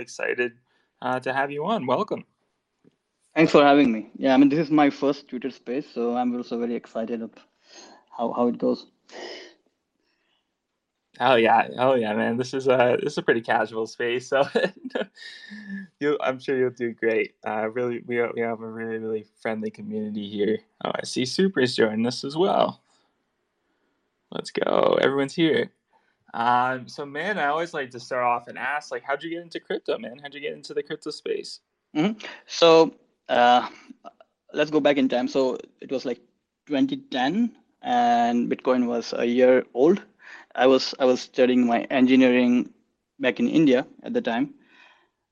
really excited uh, to have you on. Welcome. Thanks for having me. Yeah, I mean, this is my first Twitter space, so I'm also very excited of how, how it goes. Oh yeah, oh yeah, man. This is a this is a pretty casual space, so you I'm sure you'll do great. Uh, really, we we have a really really friendly community here. Oh, I see Super's joining us as well. Let's go, everyone's here. Um, so man, I always like to start off and ask, like, how'd you get into crypto, man? How'd you get into the crypto space? Mm-hmm. So uh, let's go back in time. So it was like 2010, and Bitcoin was a year old. I was I was studying my engineering back in India at the time,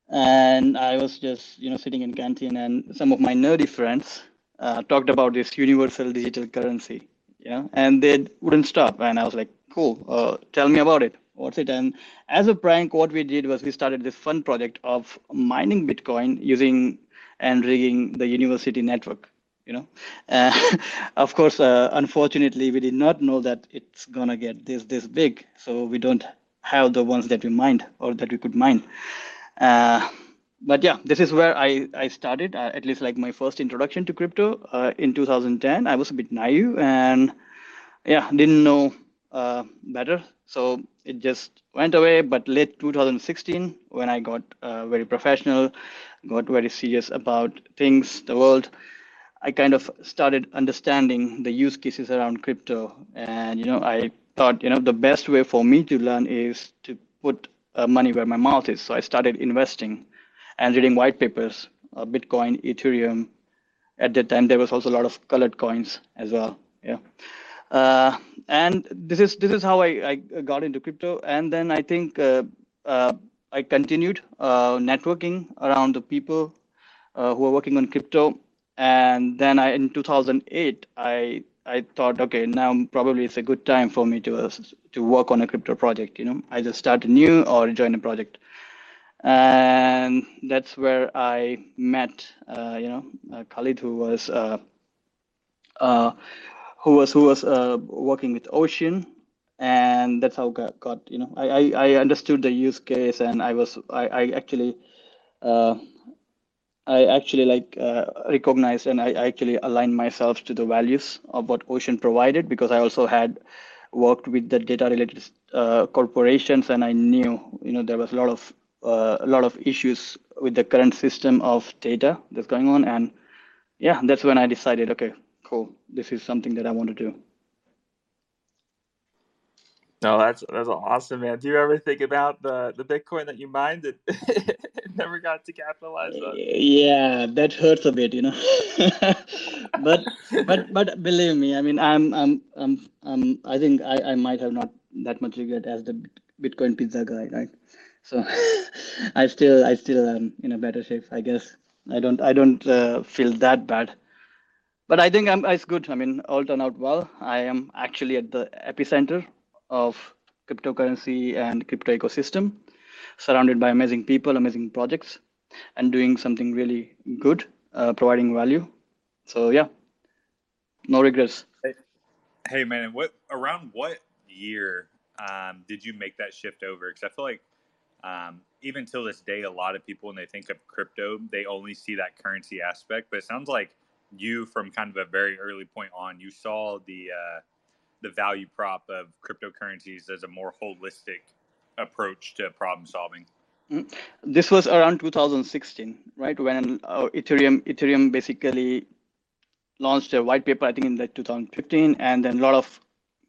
and I was just you know sitting in canteen, and some of my nerdy friends uh, talked about this universal digital currency, you know, and they wouldn't stop. And I was like, cool, uh, tell me about it. What's it? And as a prank, what we did was we started this fun project of mining Bitcoin using and rigging the university network you know uh, of course uh, unfortunately we did not know that it's gonna get this this big so we don't have the ones that we mined or that we could mine uh, but yeah this is where i i started uh, at least like my first introduction to crypto uh, in 2010 i was a bit naive and yeah didn't know uh, better so it just went away but late 2016 when i got very professional got very serious about things, the world, I kind of started understanding the use cases around crypto. And, you know, I thought, you know, the best way for me to learn is to put uh, money where my mouth is. So I started investing and reading white papers, uh, Bitcoin, Ethereum. At that time, there was also a lot of colored coins as well. Yeah. Uh, and this is this is how I, I got into crypto. And then I think uh, uh, I continued uh, networking around the people uh, who are working on crypto. And then I, in 2008, I I thought, okay, now probably it's a good time for me to uh, to work on a crypto project. You know, just start a new or join a project, and that's where I met, you know, Khalid, who was uh, who was who was working with Ocean, and that's how got, got you know I, I, I understood the use case and I was I, I actually uh, I actually like uh, recognized and I actually aligned myself to the values of what Ocean provided because I also had worked with the data related uh, corporations and I knew you know there was a lot of uh, a lot of issues with the current system of data that's going on and yeah that's when I decided okay cool this is something that I want to do. No, that's that's awesome, man. Do you ever think about the the Bitcoin that you mined that never got to capitalize on? Yeah, that hurts a bit, you know. but but but believe me, I mean, I'm I'm I'm, I'm I think I, I might have not that much regret as the Bitcoin pizza guy, right? So I still I still am in a better shape, I guess. I don't I don't uh, feel that bad but I think I'm, it's good. I mean, all turned out well. I am actually at the epicenter of cryptocurrency and crypto ecosystem, surrounded by amazing people, amazing projects, and doing something really good, uh, providing value. So yeah, no regrets. Hey, hey man, what around what year um, did you make that shift over? Because I feel like um, even till this day, a lot of people when they think of crypto, they only see that currency aspect. But it sounds like you, from kind of a very early point on, you saw the uh, the value prop of cryptocurrencies as a more holistic approach to problem solving. Mm. This was around 2016, right? When uh, Ethereum Ethereum basically launched a white paper, I think in like 2015, and then a lot of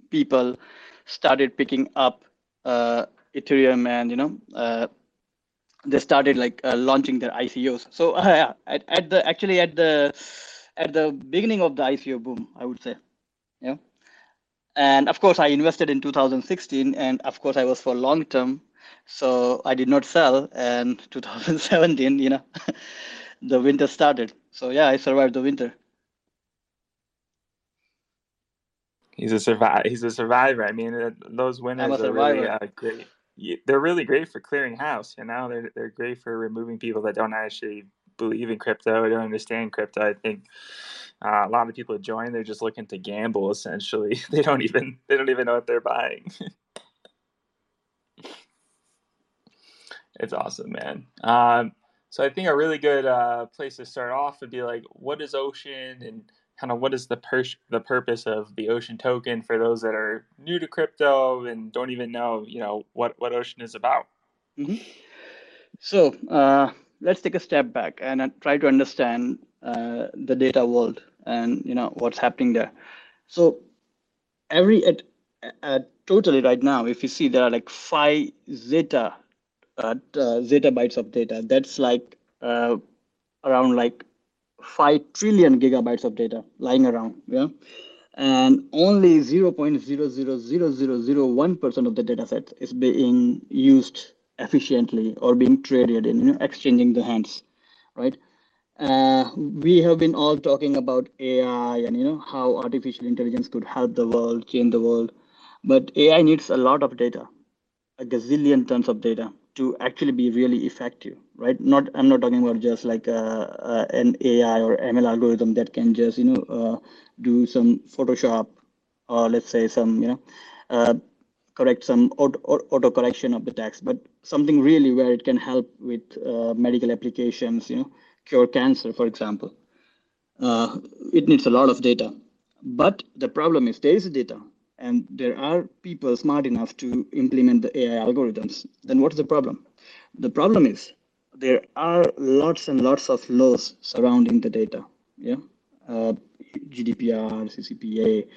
people started picking up uh, Ethereum, and you know, uh, they started like uh, launching their ICOs. So yeah, at, at the actually at the at the beginning of the ICO boom, I would say, yeah and of course, I invested in 2016, and of course, I was for long term, so I did not sell. And 2017, you know, the winter started. So yeah, I survived the winter. He's a survivor. He's a survivor. I mean, those winners are really uh, great. They're really great for clearing house. You know, they're they're great for removing people that don't actually believe in crypto I don't understand crypto. I think uh, a lot of people join they're just looking to gamble essentially they don't even they don't even know what they're buying It's awesome, man. Um, so I think a really good uh, place to start off would be like, what is Ocean, and kind of what is the per- the purpose of the Ocean token for those that are new to crypto and don't even know, you know, what what Ocean is about. Mm-hmm. So uh, let's take a step back and uh, try to understand uh, the data world and you know what's happening there. So every at, at totally right now, if you see there are like five zeta uh, zettabytes of data. That's like uh, around like five trillion gigabytes of data lying around. Yeah, and only 0.0000001% of the data set is being used efficiently or being traded in you know, exchanging the hands, right? Uh, we have been all talking about AI and you know how artificial intelligence could help the world, change the world, but AI needs a lot of data, a gazillion tons of data to actually be really effective, right? Not I'm not talking about just like a, a, an AI or ML algorithm that can just you know uh, do some Photoshop or let's say some you know uh, correct some auto, correction of the text, but something really where it can help with uh, medical applications, you know, cure cancer, for example. Uh, it needs a lot of data. But the problem is there is data and there are people smart enough to implement the AI algorithms. Then what's the problem? The problem is there are lots and lots of laws surrounding the data. Yeah, uh, GDPR, CCPA.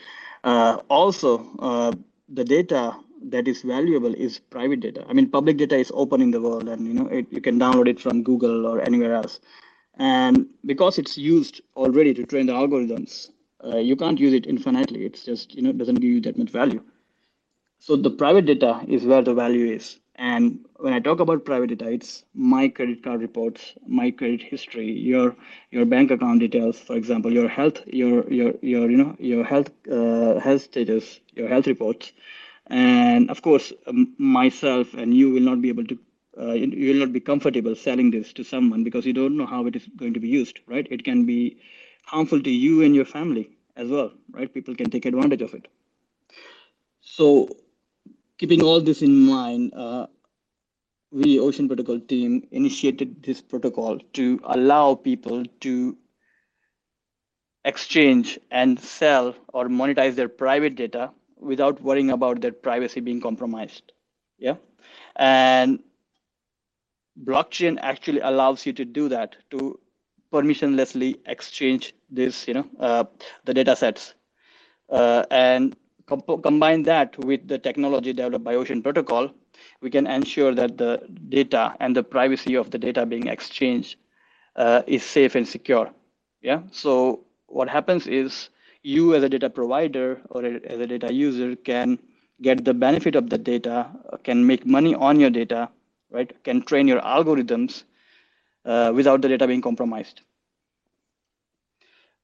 Uh, also, uh, the data that is valuable is private data. I mean, public data is open in the world, and you know it, you can download it from Google or anywhere else. And because it's used already to train the algorithms, uh, you can't use it infinitely. It's just you know doesn't give you that much value. So the private data is where the value is. And when I talk about private data, it's my credit card reports, my credit history, your your bank account details, for example, your health, your your your you know your health uh, health status, your health reports, and of course, um, myself and you will not be able to, uh, you will not be comfortable selling this to someone because you don't know how it is going to be used, right? It can be harmful to you and your family as well, right? People can take advantage of it. So, keeping all this in mind, uh, we Ocean Protocol team initiated this protocol to allow people to exchange and sell or monetize their private data without worrying about their privacy being compromised. Yeah. And blockchain actually allows you to do that to permissionlessly exchange this, you know, uh, the data sets. Uh, and combine that with the technology developed by Ocean Protocol, we can ensure that the data and the privacy of the data being exchanged uh, is safe and secure. Yeah. So what happens is you as a data provider or as a data user can get the benefit of the data, can make money on your data, right? Can train your algorithms uh, without the data being compromised.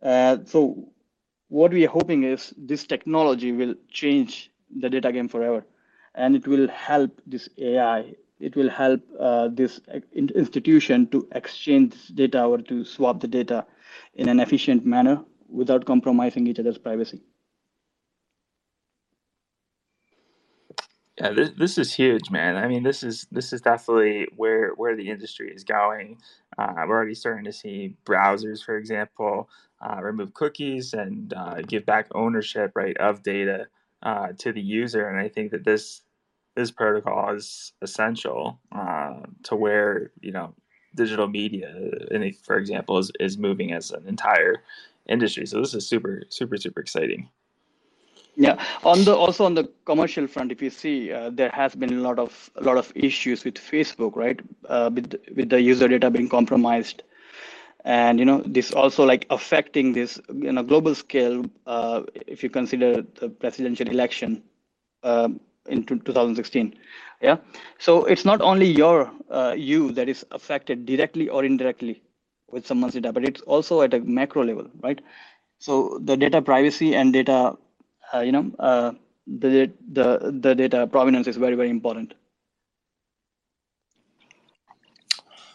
Uh, so what we are hoping is this technology will change the data game forever and it will help this AI, it will help uh, this institution to exchange data or to swap the data in an efficient manner without compromising each other's privacy. Yeah, this, this is huge, man. I mean, this is this is definitely where where the industry is going. Uh, we're already starting to see browsers, for example, uh, remove cookies and uh, give back ownership, right, of data uh, to the user. And I think that this this protocol is essential uh, to where you know digital media, for example, is, is moving as an entire industry. So this is super, super, super exciting. Yeah. On the also on the commercial front, if you see, uh, there has been a lot of a lot of issues with Facebook, right? Uh, with with the user data being compromised, and you know this also like affecting this you know global scale. Uh, if you consider the presidential election um, in 2016, yeah. So it's not only your uh, you that is affected directly or indirectly with someone's data, but it's also at a macro level, right? So the data privacy and data, uh, you know, uh, the the the data provenance is very very important.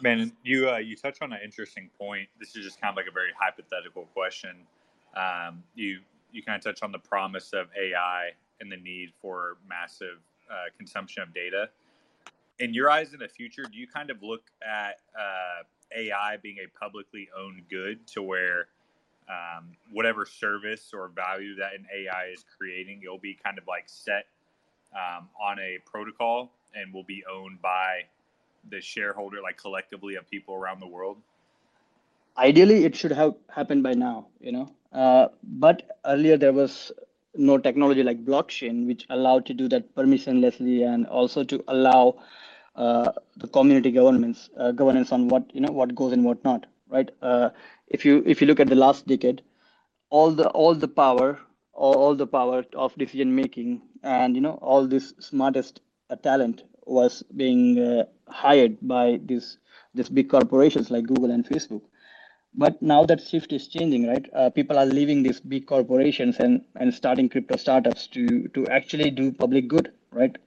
Man, you uh, you touch on an interesting point. This is just kind of like a very hypothetical question. Um, you you kind of touch on the promise of AI and the need for massive uh, consumption of data. in your eyes in the future, do you kind of look at uh, AI being a publicly owned good to where um, whatever service or value that an AI is creating, it'll be kind of like set um, on a protocol and will be owned by the shareholder, like collectively of people around the world? Ideally, it should have happened by now, you know. Uh, but earlier there was no technology like blockchain, which allowed to do that permissionlessly and also to allow the community governments uh, governance on what you know what goes and what not, right? Uh, if you if you look at the last decade, all the all the power all, all the power of decision making and you know all this smartest uh, talent was being uh, hired by these these big corporations like Google and Facebook. But now that shift is changing, right? Uh, people are leaving these big corporations and and starting crypto startups to to actually do public good, right?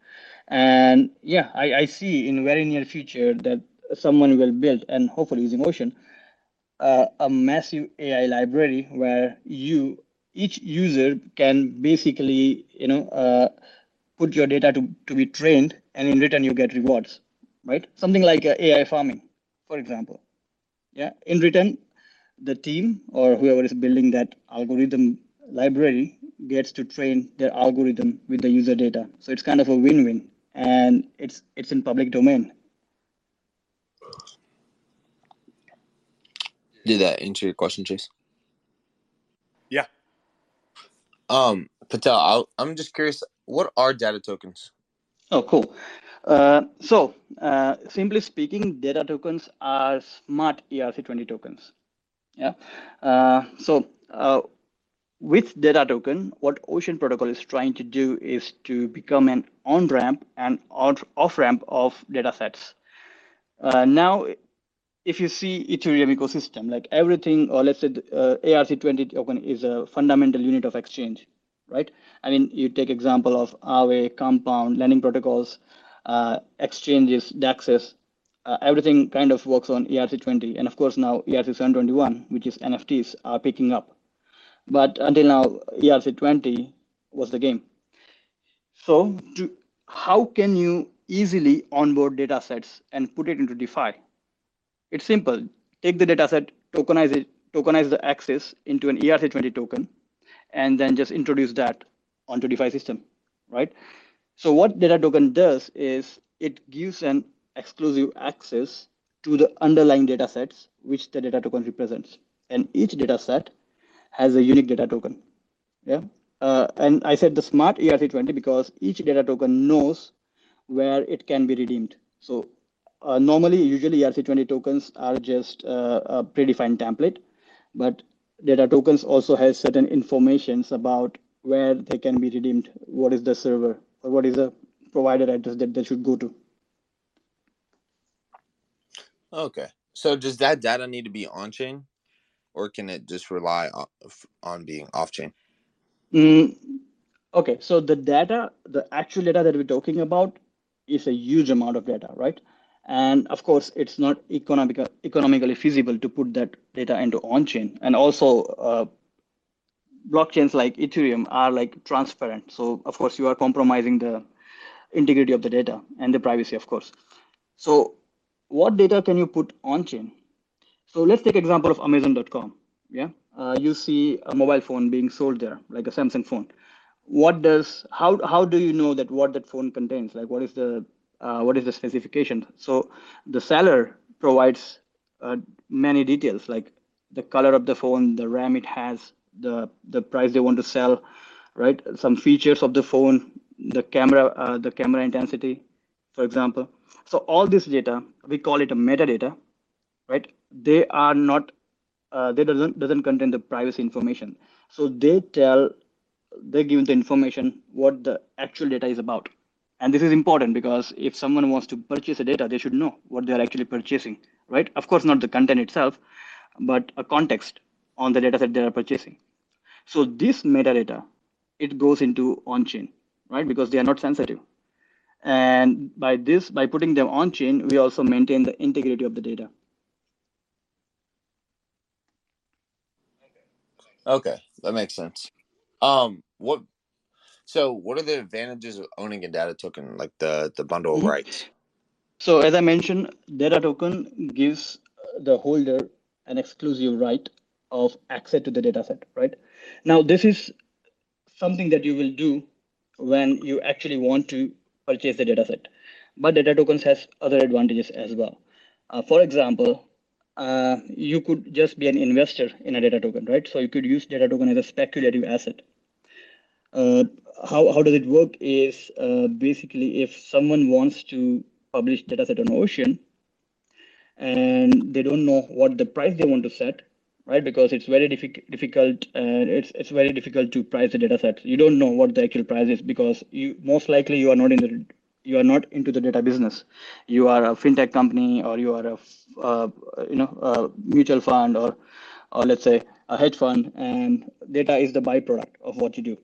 And yeah, I, I see in very near future that someone will build and hopefully using Ocean uh, a massive AI library where you each user can basically you know uh, put your data to, to be trained and in return you get rewards right? Something like uh, ai farming for example. Yeah in return the team or whoever is building that algorithm library gets to train their algorithm with the user data. So it's kind of a win-win and it's it's in public domain Did that answer your question, Chase? Yeah. Um, Patel, I'll, I'm just curious, what are data tokens? Oh, cool. Uh, so, uh, simply speaking, data tokens are smart ERC20 tokens. Yeah. Uh, so, uh, with data token, what Ocean Protocol is trying to do is to become an on ramp and off ramp of data sets. Uh, now, if you see Ethereum ecosystem, like everything, or let's say uh, ERC20 token is a fundamental unit of exchange, right? I mean, you take example of Aave, Compound, lending protocols, uh, exchanges, DEXs, uh, everything kind of works on ERC20. And of course, now ERC721, which is NFTs, are picking up. But until now, ERC20 was the game. So to, how can you easily onboard data sets and put it into DeFi? It's simple. Take the dataset, tokenize it, tokenize the access into an ERC20 token, and then just introduce that onto DeFi system, right? So what data token does is it gives an exclusive access to the underlying data sets which the data token represents. And each data set has a unique data token. Yeah. Uh, and I said the smart ERC20 because each data token knows where it can be redeemed. So uh, normally, usually ERC20 tokens are just uh, a predefined template, but data tokens also has certain informations about where they can be redeemed, what is the server, or what is the provider address that they should go to. Okay. So does that data need to be on chain or can it just rely on, on being off chain? Mm, okay. So the data, the actual data that we're talking about is a huge amount of data, right? And of course, it's not economic, economically feasible to put that data into on-chain. And also, uh, blockchains like Ethereum are like transparent. So of course, you are compromising the integrity of the data and the privacy, of course. So what data can you put on-chain? So let's take example of Amazon.com. Yeah, uh, you see a mobile phone being sold there, like a Samsung phone. What does how how do you know that what that phone contains? Like what is the uh, what is the specification. So the seller provides uh, many details like the color of the phone, the RAM it has, the the price they want to sell, right? Some features of the phone, the camera, uh, the camera intensity, for example. So all this data, we call it a metadata, right? They are not, uh, they doesn't doesn't contain the privacy information. So they tell, they give the information what the actual data is about. And this is important because if someone wants to purchase a data, they should know what they're actually purchasing, right? Of course, not the content itself, but a context on the data set they are purchasing. So this metadata, it goes into on-chain, right? Because they are not sensitive. And by this, by putting them on-chain, we also maintain the integrity of the data. Okay, that makes sense. Um, what so, what are the advantages of owning a data token, like the the bundle of Mhm. rights? So as I mentioned, data token gives the holder an exclusive right of access to the dataset, right? Now, this is something that you will do when you actually want to purchase the dataset. But data tokens has other advantages as well. Uh, for example, uh, you could just be an investor in a data token, right? So you could use data token as a speculative asset. Uh, how, how does it work is uh, basically if someone wants to publish data set on Ocean and they don't know what the price they want to set, right? Because it's very difficult, difficult and it's it's very difficult to price the dataset. You don't know what the actual price is because you most likely you are not in the you are not into the data business. You are a fintech company or you are a uh, you know a mutual fund or or let's say a hedge fund, and data is the byproduct of what you do.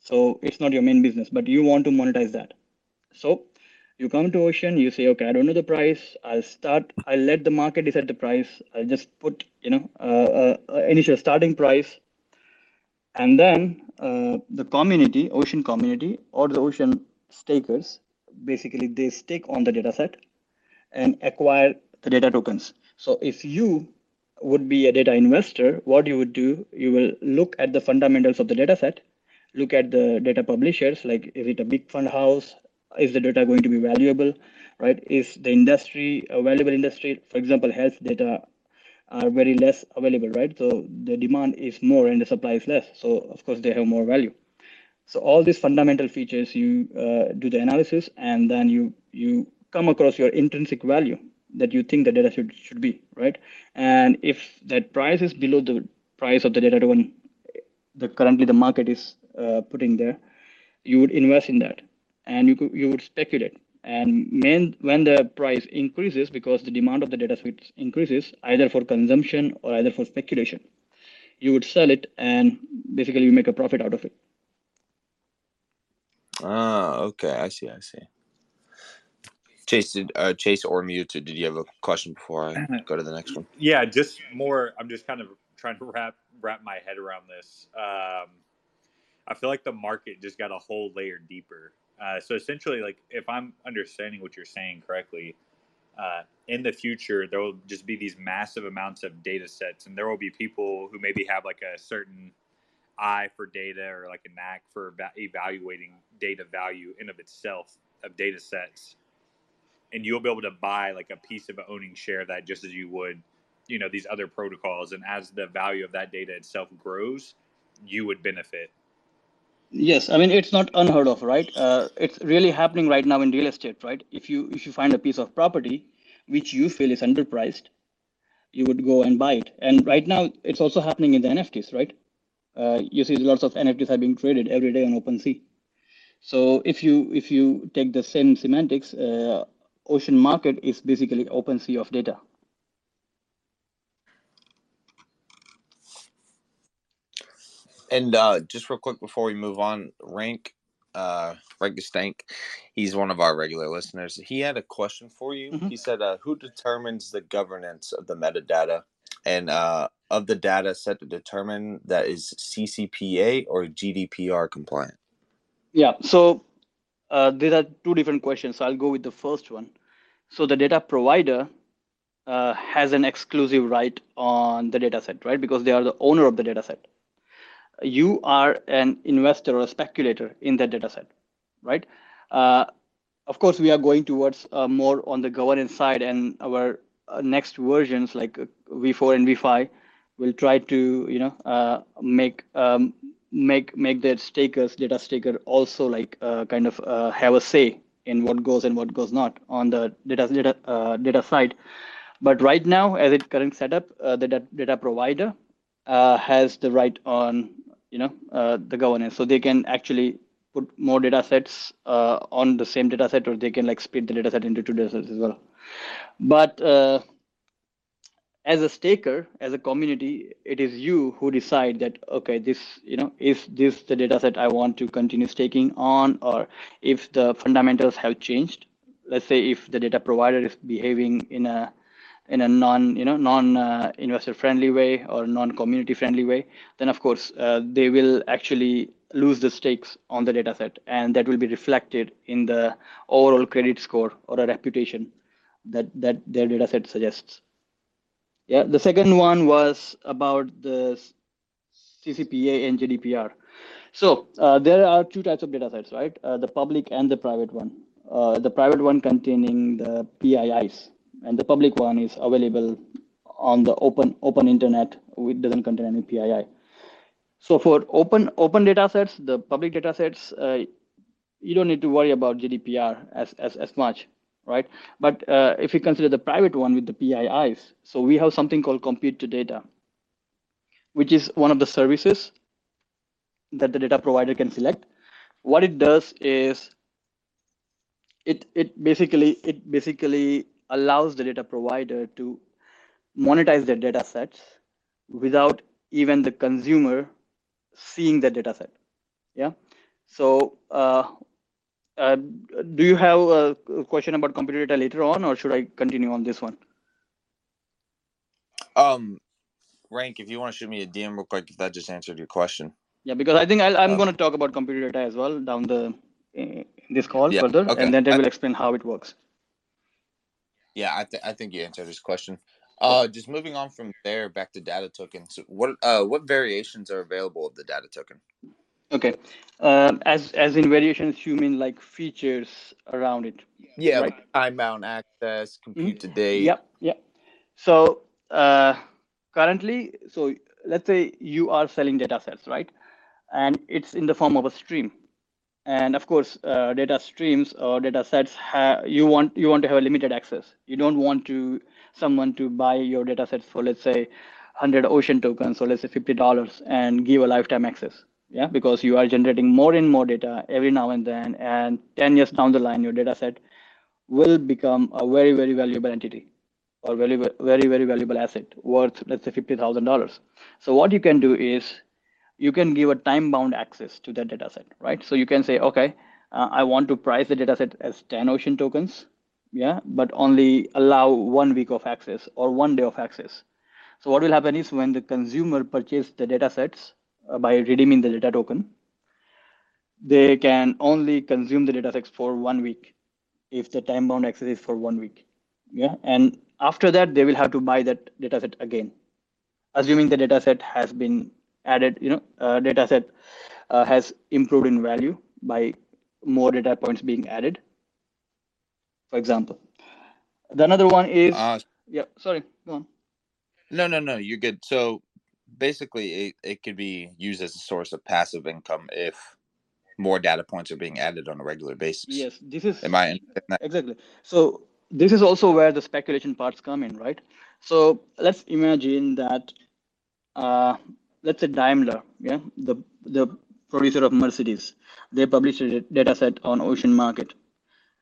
So it's not your main business, but you want to monetize that. So you come to Ocean, you say, okay, I don't know the price. I'll start. I'll let the market decide the price. I'll just put you know uh, uh, initial starting price, and then uh, the community, Ocean community, or the Ocean stakers basically they stake on the data set and acquire the data tokens. So if you would be a data investor, what you would do, you will look at the fundamentals of the data set, look at the data publishers, like is it a big fund house? Is the data going to be valuable, right? Is the industry a valuable industry? For example, health data are very less available, right? So the demand is more and the supply is less. So of course they have more value. So all these fundamental features, you uh, do the analysis, and then you you come across your intrinsic value that you think the data should should be, right? And if that price is below the price of the data token, the currently the market is uh, putting there, you would invest in that, and you could, you would speculate. And main, when the price increases because the demand of the data set increases, either for consumption or either for speculation, you would sell it and basically you make a profit out of it. Ah, okay. I see. I see. Chase, did, uh, Chase or Mute, did you have a question before I go to the next one? Yeah, just more. I'm just kind of trying to wrap wrap my head around this. Um, I feel like the market just got a whole layer deeper. Uh, so essentially, like if I'm understanding what you're saying correctly, uh, in the future there will just be these massive amounts of data sets, and there will be people who maybe have like a certain eye for data or like a knack for evaluating data value in of itself of data sets. And you'll be able to buy like a piece of owning share that just as you would you know these other protocols. And as the value of that data itself grows you would benefit. Yes. I mean it's not unheard of right? Uh, it's really happening right now in real estate right? If you if you find a piece of property which you feel is underpriced you would go and buy it. And right now it's also happening in the nfts right uh, you see lots of NFTs are being traded every day on OpenSea. So if you if you take the same semantics, uh, Ocean Market is basically OpenSea of data. And uh, just real quick before we move on, Rank, uh, Rank Stank, he's one of our regular listeners. He had a question for you. Mm-hmm. He said, uh, "Who determines the governance of the metadata?" And uh, of the data set to determine that is CCPA or GDPR compliant? Yeah, so uh, are two different questions. I'll go with the first one. So the data provider uh, has an exclusive right on the data set, right? Because they are the owner of the data set. You are an investor or a speculator in that data set, right? Uh, of course, we are going towards uh, more on the governance side, and our next versions like uh, V4 and V5 will try to you know uh, make um, make make the stakers data staker also like uh, kind of uh, have a say in what goes and what goes not on the data data uh, data side. But right now as it current setup uh, the data provider uh, has the right on you know the governance. So they can actually put more data sets on the same data set or they can like split the data set into two data sets as well but as a staker as a community it is you who decide that okay this you know is this the data set i want to continue staking on or if the fundamentals have changed. Let's say if the data provider is behaving in a in a non you know non uh, investor friendly way or non community friendly way then of course uh, they will actually lose the stakes on the data set and that will be reflected in the overall credit score or a reputation that that their data set suggests. Yeah, the second one was about the CCPA and GDPR. So uh, there are two types of data sets, right? Uh, the public and the private one. Uh, the private one containing the PIIs, and the public one is available on the open open internet. It doesn't contain any PII. So for open open data sets, the public data sets, uh, you don't need to worry about GDPR as as, as much right? But uh, if you consider the private one with the PIIs, so we have something called compute to data, which is one of the services that the data provider can select. What it does is it it basically it basically allows the data provider to monetize their data sets without even the consumer seeing the data set. Yeah. So uh, uh, do you have a question about compute to data later on, or should I continue on this one? Um, rank, if you want to shoot me a DM real quick, if that just answered your question. Yeah, because I think i am um, going to talk about compute to data as well down the uh, this call yeah, further, okay. and then I will explain how it works. Yeah, I, th- I think you answered this question. Uh, just moving on from there back to data tokens. What uh, what variations are available of the data token? Okay. Uh, as as in variations, you mean like features around it? Yeah, right? like time bound access, compute mm-hmm. to date. Yep, yep. So uh, currently, so let's say you are selling data sets, right? And it's in the form of a stream. And of course, uh, data streams or data sets you want you want to have a limited access. You don't want to someone to buy your data sets for let's say 100 ocean tokens or let's say $50 and give a lifetime access yeah because you are generating more and more data every now and then and 10 years down the line your data set will become a very very valuable entity or very very very valuable asset worth let's say $50000 so what you can do is you can give a time bound access to that data set right? So you can say okay uh, i want to price the data set as 10 ocean tokens yeah but only allow one week of access or one day of access. So what will happen is when the consumer purchase the data sets by redeeming the data token, they can only consume the data sets for one week if the time bound access is for one week. Yeah, and after that they will have to buy that data set again, assuming the data set has been added. You know, uh, data set uh, has improved in value by more data points being added. For example, the another one is uh, yeah. Sorry, go on. No, no, no. You're good. So basically it, it could be used as a source of passive income if more data points are being added on a regular basis. Yes, this is am I exactly. So this is also where the speculation parts come in, right? So let's imagine that uh, let's say Daimler, yeah, the the producer of Mercedes, they published a data set on Ocean Market,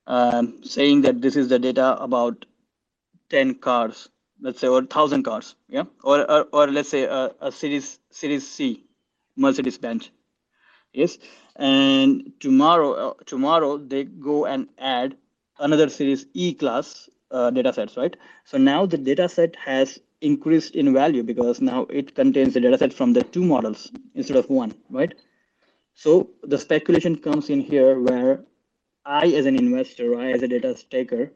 um, saying that this is the data about 10 cars let's say, or thousand cars, yeah, or or, or let's say a, a series series C, Mercedes Benz, yes, and tomorrow uh, tomorrow they go and add another series E class uh, data sets, right? So now the data set has increased in value because now it contains the data set from the two models instead of one, right? So the speculation comes in here where I, as an investor, I, as a data taker,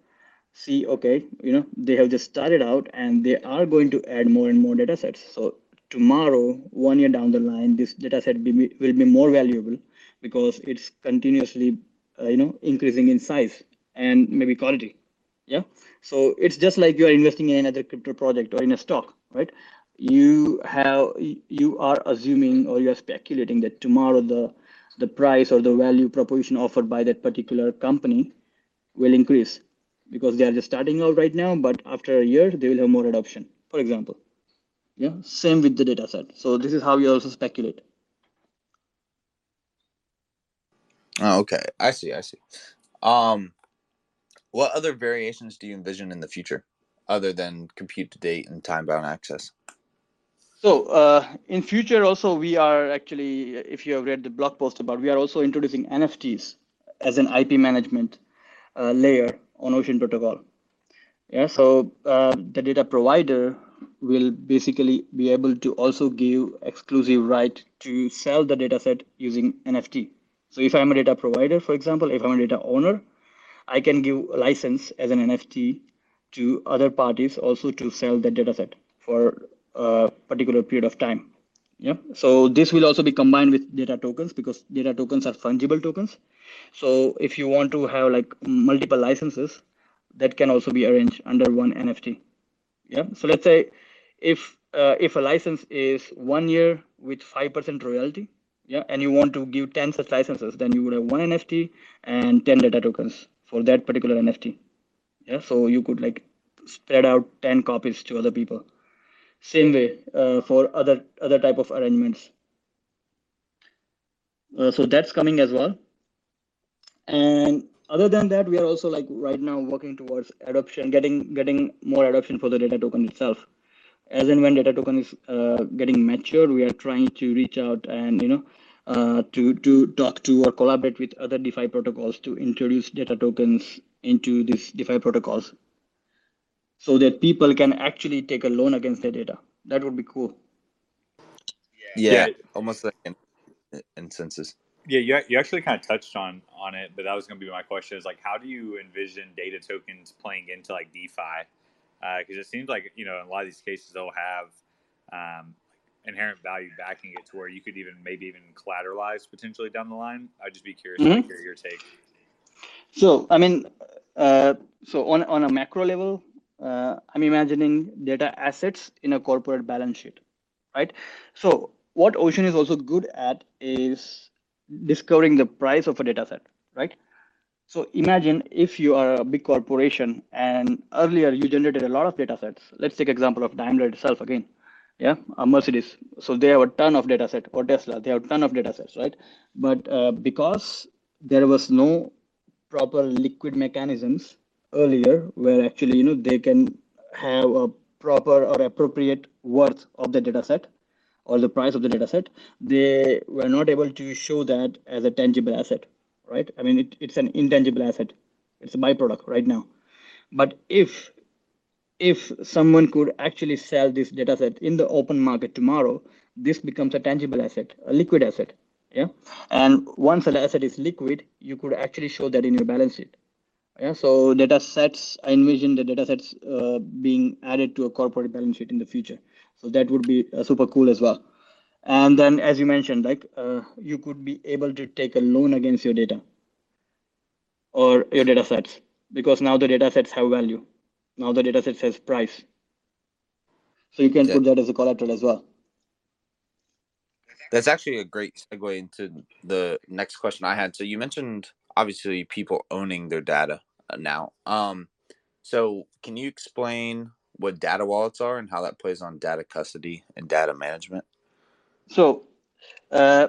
see, okay, you know, they have just started out and they are going to add more and more data sets. So tomorrow, one year down the line, this data set be, will be more valuable because it's continuously, uh, you know, increasing in size and maybe quality. Yeah. So it's just like you are investing in another crypto project or in a stock, right? You have you are assuming or you are speculating that tomorrow the the price or the value proposition offered by that particular company will increase because they are just starting out right now, but after a year, they will have more adoption, for example. Yeah, same with the data set. So this is how you also speculate. Oh, okay. I see. I see. Um, what other variations do you envision in the future other than compute to data and time bound access? So uh, in future also we are actually, if you have read the blog post about, we are also introducing NFTs as an IP management uh, layer on Ocean Protocol. Yeah, so uh, the data provider will basically be able to also give exclusive right to sell the data set using NFT. So if I'm a data provider, for example, if I'm a data owner, I can give license as an NFT to other parties also to sell the data set for a particular period of time. Yeah. So this will also be combined with data tokens because data tokens are fungible tokens. So if you want to have like multiple licenses, that can also be arranged under one NFT. Yeah. So let's say if uh, if a license is one year with five percent royalty, yeah, and you want to give ten such licenses, then you would have one NFT and ten data tokens for that particular NFT. Yeah. So you could like spread out ten copies to other people same way uh, for other other type of arrangements. Uh, so that's coming as well. And other than that, we are also like right now working towards adoption, getting getting more adoption for the data token itself. As and when data token is uh, getting matured, we are trying to reach out and you know uh, to to talk to or collaborate with other DeFi protocols to introduce data tokens into these DeFi protocols so that people can actually take a loan against their data. That would be cool. Yeah, yeah. almost like in, instances. Yeah, you, you actually kind of touched on on it, but that was going to be my question: is like, how do you envision data tokens playing into like DeFi? Because uh, it seems like you know, in a lot of these cases, they'll have um, inherent value backing it to where you could even maybe even collateralize potentially down the line. I'd just be curious mm-hmm. to hear your take. So, I mean, uh, so on on a macro level, uh, I'm imagining data assets in a corporate balance sheet, right? So what Ocean is also good at is discovering the price of a data set, right? So imagine if you are a big corporation and earlier you generated a lot of data sets. Let's take example of Daimler itself again. Yeah, Mercedes. So they have a ton of data set or Tesla, they have a ton of data sets, right? But uh, because there was no proper liquid mechanisms earlier where actually you know they can have a proper or appropriate worth of the data set or the price of the data set. They were not able to show that as a tangible asset right? I mean it, it's an intangible asset. It's a byproduct right now. But if if someone could actually sell this data set in the open market tomorrow this becomes a tangible asset a liquid asset yeah? And once an asset is liquid you could actually show that in your balance sheet yeah, so data sets, I envision the data sets uh, being added to a corporate balance sheet in the future. So that would be uh, super cool as well. And then, as you mentioned, like uh, you could be able to take a loan against your data or your data sets because now the data sets have value. Now the data sets has price. So you can yeah. put that as a collateral as well. That's actually a great segue into the next question I had. So you mentioned obviously people owning their data uh, now. Um, so can you explain what data wallets are and how that plays on data custody and data management? So, uh,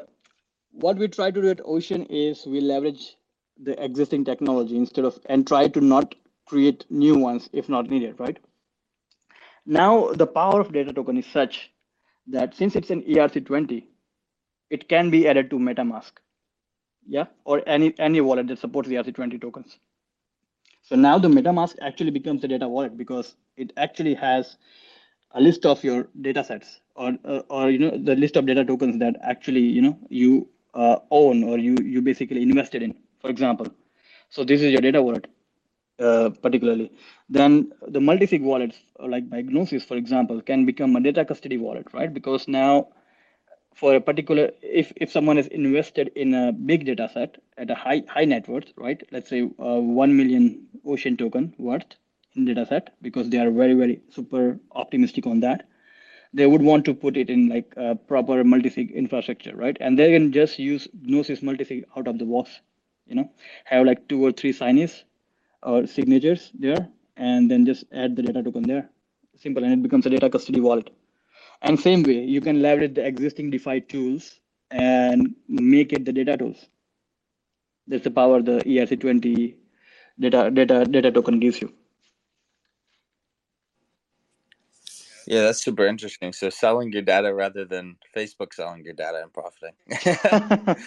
what we try to do at Ocean is we leverage the existing technology instead of and try to not create new ones if not needed, right? Now, the power of data token is such that since it's an ERC20, it can be added to MetaMask yeah, or any any wallet that supports the ERC20 tokens. So now the MetaMask actually becomes the data wallet because it actually has a list of your data sets or or you know the list of data tokens that actually you know you uh, own or you you basically invested in. For example, so this is your data wallet. Uh, particularly, then the multi-sig wallets like by Gnosis, for example, can become a data custody wallet, right? Because now for a particular if if someone is invested in a big data set at a high high net worth right? Let's say uh, 1 million ocean token worth in data set because they are very very super optimistic on that they would want to put it in like a proper multi-sig infrastructure right? And they can just use gnosis multi-sig out of the box you know? Have like two or three signees or signatures there and then just add the data token there. Simple and it becomes a data custody wallet and same way, you can leverage the existing DeFi tools and make it the data tools. That's the power the ERC20 data data data token gives you. Yeah, that's super interesting. So selling your data rather than Facebook selling your data and profiting.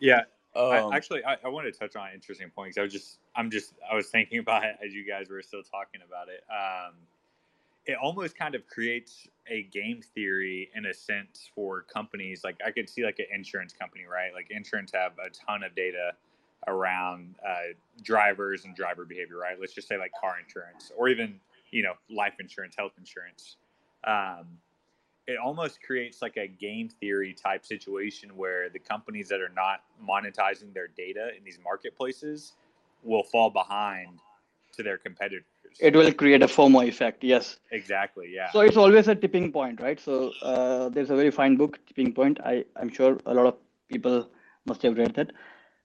yeah. Um, I, actually, I, I wanted to touch on an interesting point because I was just, I'm just, I was thinking about it as you guys were still talking about it. Um, it almost kind of creates a game theory in a sense for companies. Like I could see like an insurance company, right? Like insurance have a ton of data around uh, drivers and driver behavior, right? Let's just say like car insurance or even you know life insurance, health insurance. Um, it almost creates like a game theory type situation where the companies that are not monetizing their data in these marketplaces will fall behind to their competitors. It will create a FOMO effect. Yes. Exactly. Yeah. So it's always a tipping point, right? So uh, there's a very fine book, Tipping Point. I I'm sure a lot of people must have read that.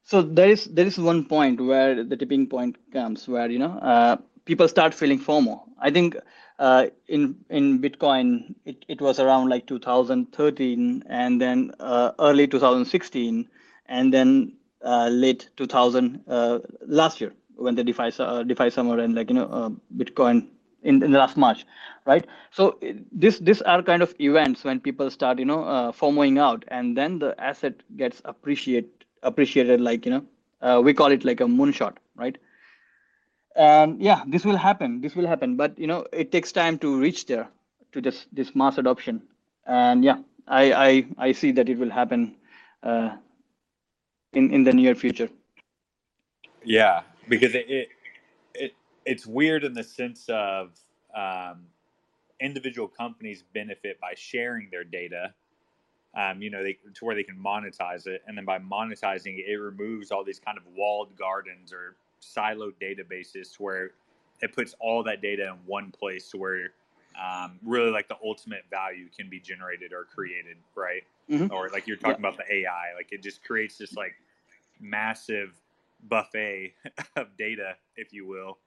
So there is there is one point where the tipping point comes, where you know uh, people start feeling FOMO. I think uh, in in Bitcoin it, it was around like 2013, and then uh, early 2016, and then uh, late 2000 uh, last year when the DeFi uh, DeFi summer and like you know uh, Bitcoin in, in the last March, right? So this this are kind of events when people start you know uh, FOMOing out, and then the asset gets appreciate appreciated like you know uh, we call it like a moonshot, right? And yeah, this will happen. This will happen, but you know it takes time to reach there to this this mass adoption. And yeah, I I I see that it will happen uh, in in the near future. Yeah, because it, it, it it's weird in the sense of um, individual companies benefit by sharing their data. Um, you know, they, to where they can monetize it, and then by monetizing it, it removes all these kind of walled gardens or siloed databases to where it puts all that data in one place to where um, really like the ultimate value can be generated or created, right? Mm-hmm. Or like you're talking yeah. about the AI, like it just creates this like massive buffet of data, if you will,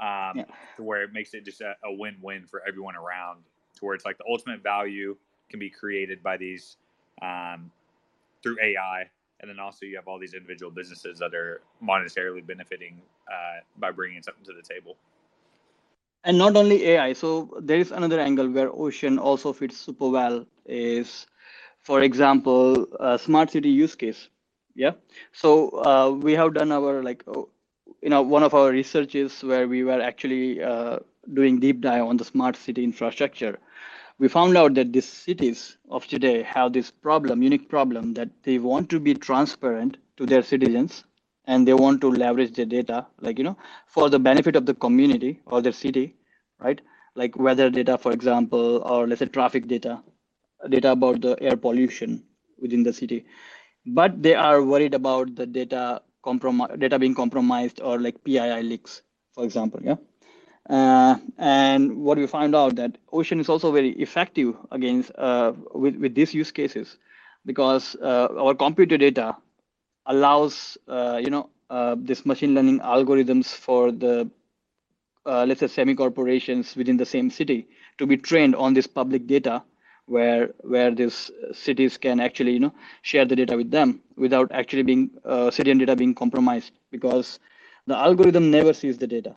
um, yeah. to where it makes it just a, a, win-win for everyone around. To where it's like the ultimate value can be created by these um, through AI, and then also you have all these individual businesses that are monetarily benefiting uh, by bringing something to the table. And not only AI, so there is another angle where Ocean also fits super well. Is, for example, a smart city use case yeah. So uh, we have done our like oh, you know one of our researches where we were actually uh, doing deep dive on the smart city infrastructure. We found out that these cities of today have this problem unique problem that they want to be transparent to their citizens and they want to leverage their data like you know for the benefit of the community or their city right? Like weather data for example or let's say traffic data data about the air pollution within the city but they are worried about the data compromise, data being compromised or like PII leaks, for example. Yeah. Uh, and what we found out that Ocean is also very effective against uh, with with these use cases because uh, our compute to data allows uh, you know uh, this machine learning algorithms for the uh, let's say semi corporations within the same city to be trained on this public data where where these cities can actually you know share the data with them without actually being uh, citizen data being compromised because the algorithm never sees the data.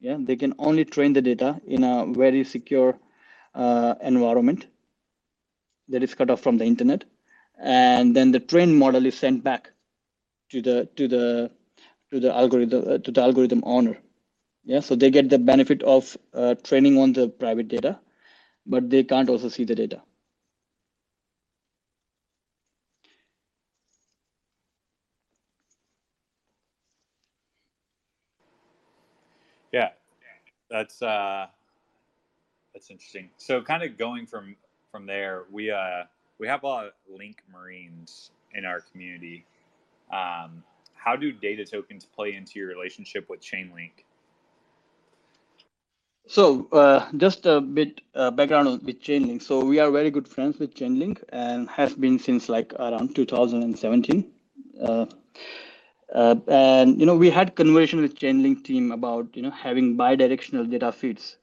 Yeah they can only train the data in a very secure uh, environment that is cut off from the internet. And then the trained model is sent back to the to the to the algorithm uh, to the algorithm owner. Yeah so they get the benefit of uh, training on the private data but they can't also see the data Yeah, that's uh, that's interesting. So, kind of going from from there, we uh, we have a lot of Link Marines in our community. Um, how do data tokens play into your relationship with Chainlink? So, uh, just a bit uh, background with Chainlink. So, we are very good friends with Chainlink and has been since like around 2017. Uh, uh, and you know, we had conversation with Chainlink team about you know having bidirectional data feeds.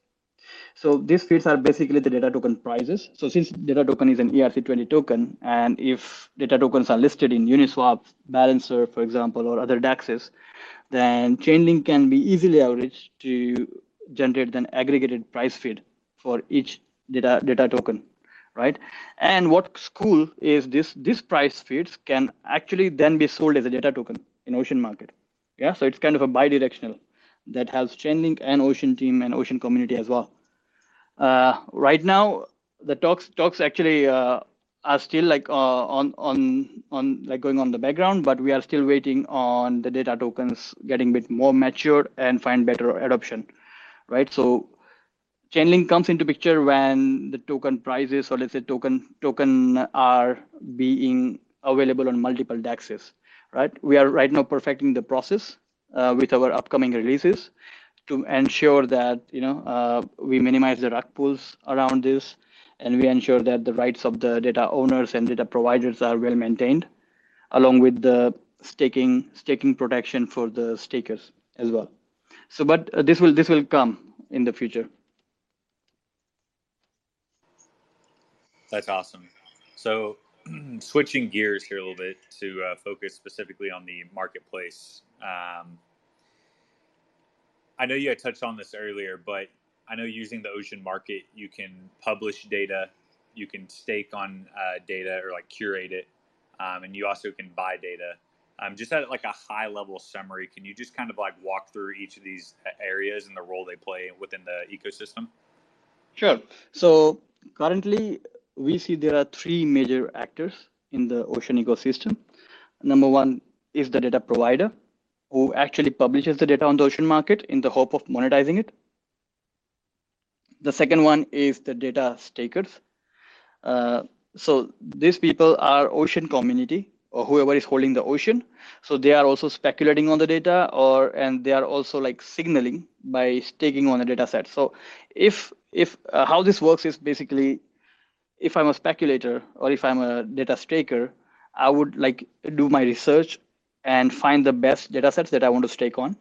So these feeds are basically the data token prices. So since data token is an ERC20 token, and if data tokens are listed in Uniswap, Balancer, for example, or other DEXs, then Chainlink can be easily averaged to generate an aggregated price feed for each data data token right and what's cool is this this price feeds can actually then be sold as a data token in Ocean Market. Yeah, so it's kind of a bi-directional that has Chainlink and Ocean team and Ocean community as well. Uh, right now, the talks talks actually uh, are still like uh, on on on like going on the background, but we are still waiting on the data tokens getting a bit more matured and find better adoption, right? So Chainlink comes into picture when the token prices or let's say token token are being available on multiple DEXs, right? We are right now perfecting the process uh, with our upcoming releases to ensure that you know uh, we minimize the rug pulls around this and we ensure that the rights of the data owners and data providers are well maintained, along with the staking staking protection for the stakers as well. So, but uh, this will this will come in the future. That's awesome. So, switching gears here a little bit to uh, focus specifically on the marketplace. Um, I know you had touched on this earlier, but I know using the ocean market, you can publish data, you can stake on uh, data or like curate it, um, and you also can buy data. Um, just at like a high level summary, can you just kind of like walk through each of these uh, areas and the role they play within the ecosystem? Sure. So currently, we see there are three major actors in the ocean ecosystem. Number one is the data provider, who actually publishes the data on the ocean market in the hope of monetizing it. The second one is the data stakers. Uh, so these people are ocean community or whoever is holding the ocean. So they are also speculating on the data or and they are also like signaling by staking on the data set. So if if uh, how this works is basically if I'm a speculator or if I'm a data staker, I would like do my research and find the best data sets that I want to stake on.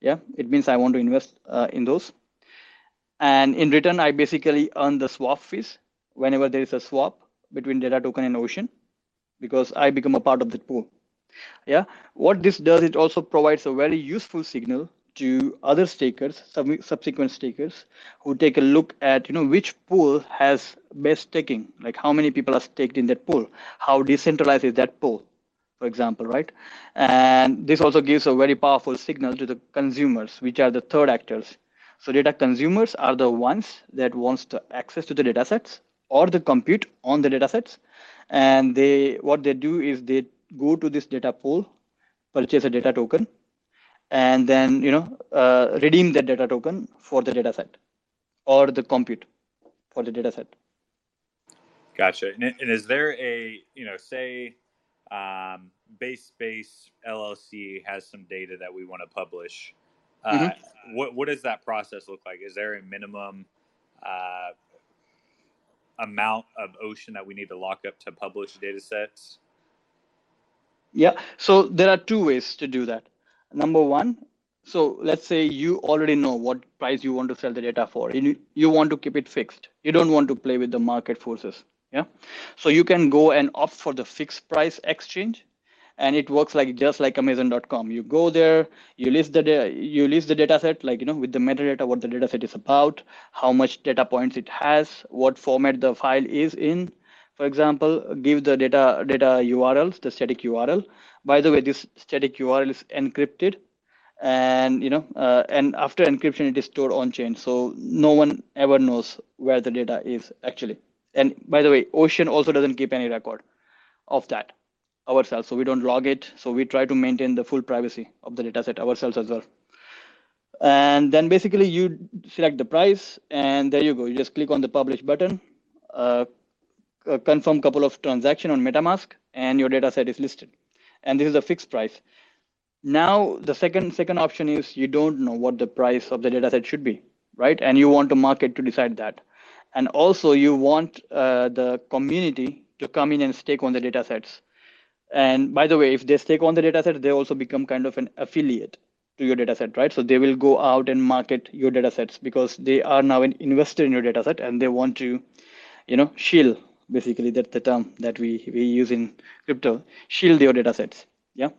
Yeah, it means I want to invest uh, in those. And in return, I basically earn the swap fees whenever there is a swap between data token and Ocean because I become a part of that pool. Yeah, what this does, it also provides a very useful signal to other stakers, sub- subsequent stakers, who take a look at you know which pool has best staking, like how many people are staked in that pool, how decentralized is that pool, for example, right? And this also gives a very powerful signal to the consumers, which are the third actors so data consumers are the ones that wants the access to the data sets or the compute on the data sets. And they what they do is they go to this data pool, purchase a data token, and then you know uh, redeem that data token for the data set or the compute for the data set. Gotcha. And, and is there a you know say um, Base Space LLC has some data that we want to publish? mm-hmm. Uh, what what does that process look like? Is there a minimum uh, amount of ocean that we need to lock up to publish data sets? Yeah, so there are two ways to do that. Number one, so let's say you already know what price you want to sell the data for. You, you want to keep it fixed. You don't want to play with the market forces. Yeah. So you can go and opt for the fixed price exchange and it works like just like amazon.com you go there you list the da- you list the data set like you know with the metadata what the data set is about how much data points it has what format the file is in. For example give the data data urls the static url by the way this static url is encrypted and you know uh, and after encryption it is stored on chain so no one ever knows where the data is actually and by the way ocean also doesn't keep any record of that ourselves. So we don't log it. So we try to maintain the full privacy of the dataset ourselves as well. And then basically you select the price and there you go. You just click on the publish button, uh, uh, confirm couple of transaction on MetaMask and your dataset is listed. And this is a fixed price. Now the second second option is you don't know what the price of the dataset should be, right? And you want to market to decide that. And also you want uh, the community to come in and stake on the data sets and by the way, if they stake on the dataset, they also become kind of an affiliate to your data set right? So they will go out and market your data sets because they are now an investor in your data set and they want to, you know, shield basically that's the term that we, we use in crypto, shield your datasets. Yeah.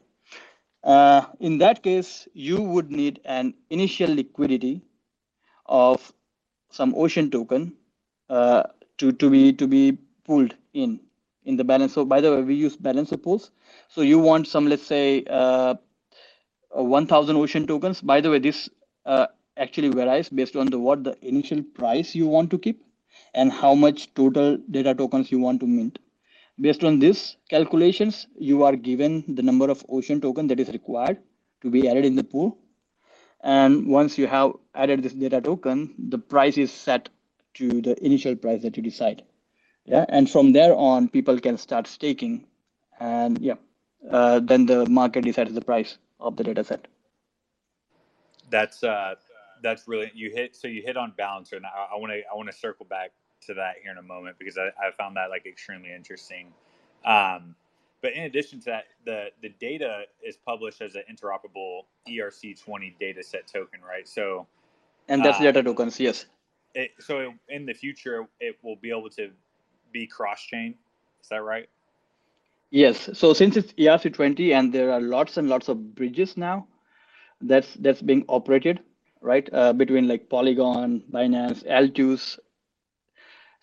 Uh, in that case, you would need an initial liquidity of some ocean token uh, to, to be to be pulled in in the balance. So by the way, we use balancer pools. So you want some, let's say, uh, 1,000 ocean tokens. By the way, this uh, actually varies based on the what the initial price you want to keep and how much total data tokens you want to mint. Based on this calculations, you are given the number of ocean token that is required to be added in the pool. And once you have added this data token, the price is set to the initial price that you decide. Yeah, and from there on, people can start staking, and yeah, uh, then the market decides the price of the data set. That's uh, that's really you hit. So you hit on balancer, and I want to I want to circle back to that here in a moment because I, I found that like extremely interesting. Um, but in addition to that, the the data is published as an interoperable ERC20 data set token, right? So, and that's uh, data tokens, yes. It, so in the future, it will be able to be cross chain. Is that right? Yes. So since it's ERC20 and there are lots and lots of bridges now, that's that's being operated right uh, between like Polygon, Binance, Altus,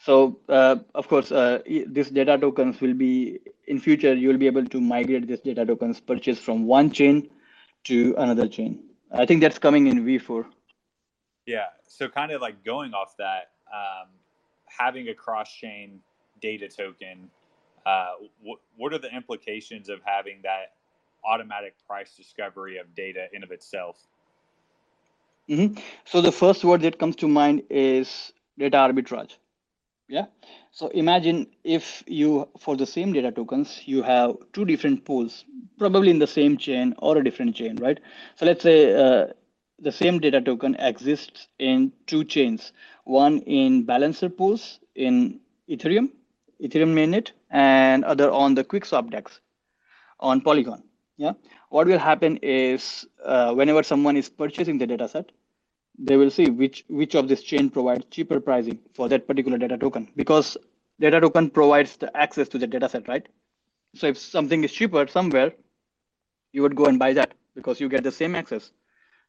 so uh, of course, uh, this data tokens will be in future. You will be able to migrate this data tokens purchased from one chain to another chain. I think that's coming in V4. Yeah. So kind of like going off that, um, having a cross-chain data token. Uh, wh- what are the implications of having that automatic price discovery of data in of itself? Mm-hmm. So the first word that comes to mind is data arbitrage yeah. So imagine if you, for the same data tokens, you have two different pools, probably in the same chain or a different chain, right? So let's say uh, the same data token exists in two chains, one in balancer pools in Ethereum, Ethereum mainnet, and other on the QuickSwap DEX on Polygon. Yeah. What will happen is uh, whenever someone is purchasing the data set, they will see which which of this chain provides cheaper pricing for that particular data token because data token provides the access to the data set, right? So if something is cheaper somewhere, you would go and buy that because you get the same access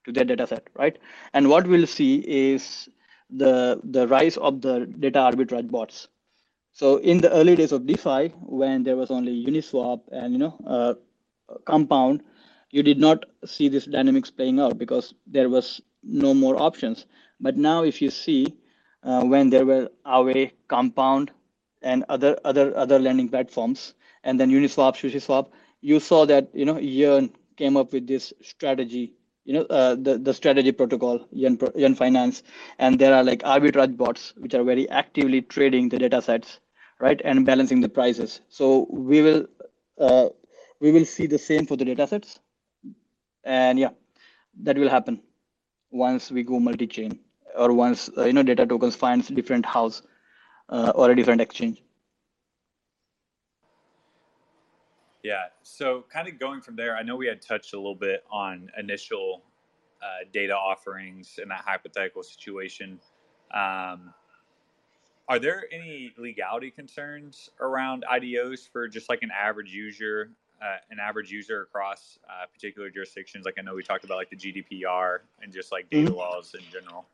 to that data set, right? And what we'll see is the the rise of the data arbitrage bots. So in the early days of DeFi, when there was only Uniswap and you know uh, Compound, you did not see this dynamics playing out because there was no more options. But now if you see uh, when there were Aave, Compound, and other other other lending platforms, and then Uniswap, SushiSwap, you saw that you know Yearn came up with this strategy, you know uh, the the strategy protocol, Yearn, Yearn Finance, and there are like arbitrage bots which are very actively trading the data sets, right, and balancing the prices. So we will uh, we will see the same for the data sets, and yeah, that will happen once we go multi-chain or once uh, you know data tokens finds different house uh, or a different exchange yeah so kind of going from there i know we had touched a little bit on initial uh, data offerings in that hypothetical situation um, are there any legality concerns around IDOs for just like an average user uh, an average user across uh, particular jurisdictions? Like I know we talked about like the GDPR and just like data mm-hmm. laws in general.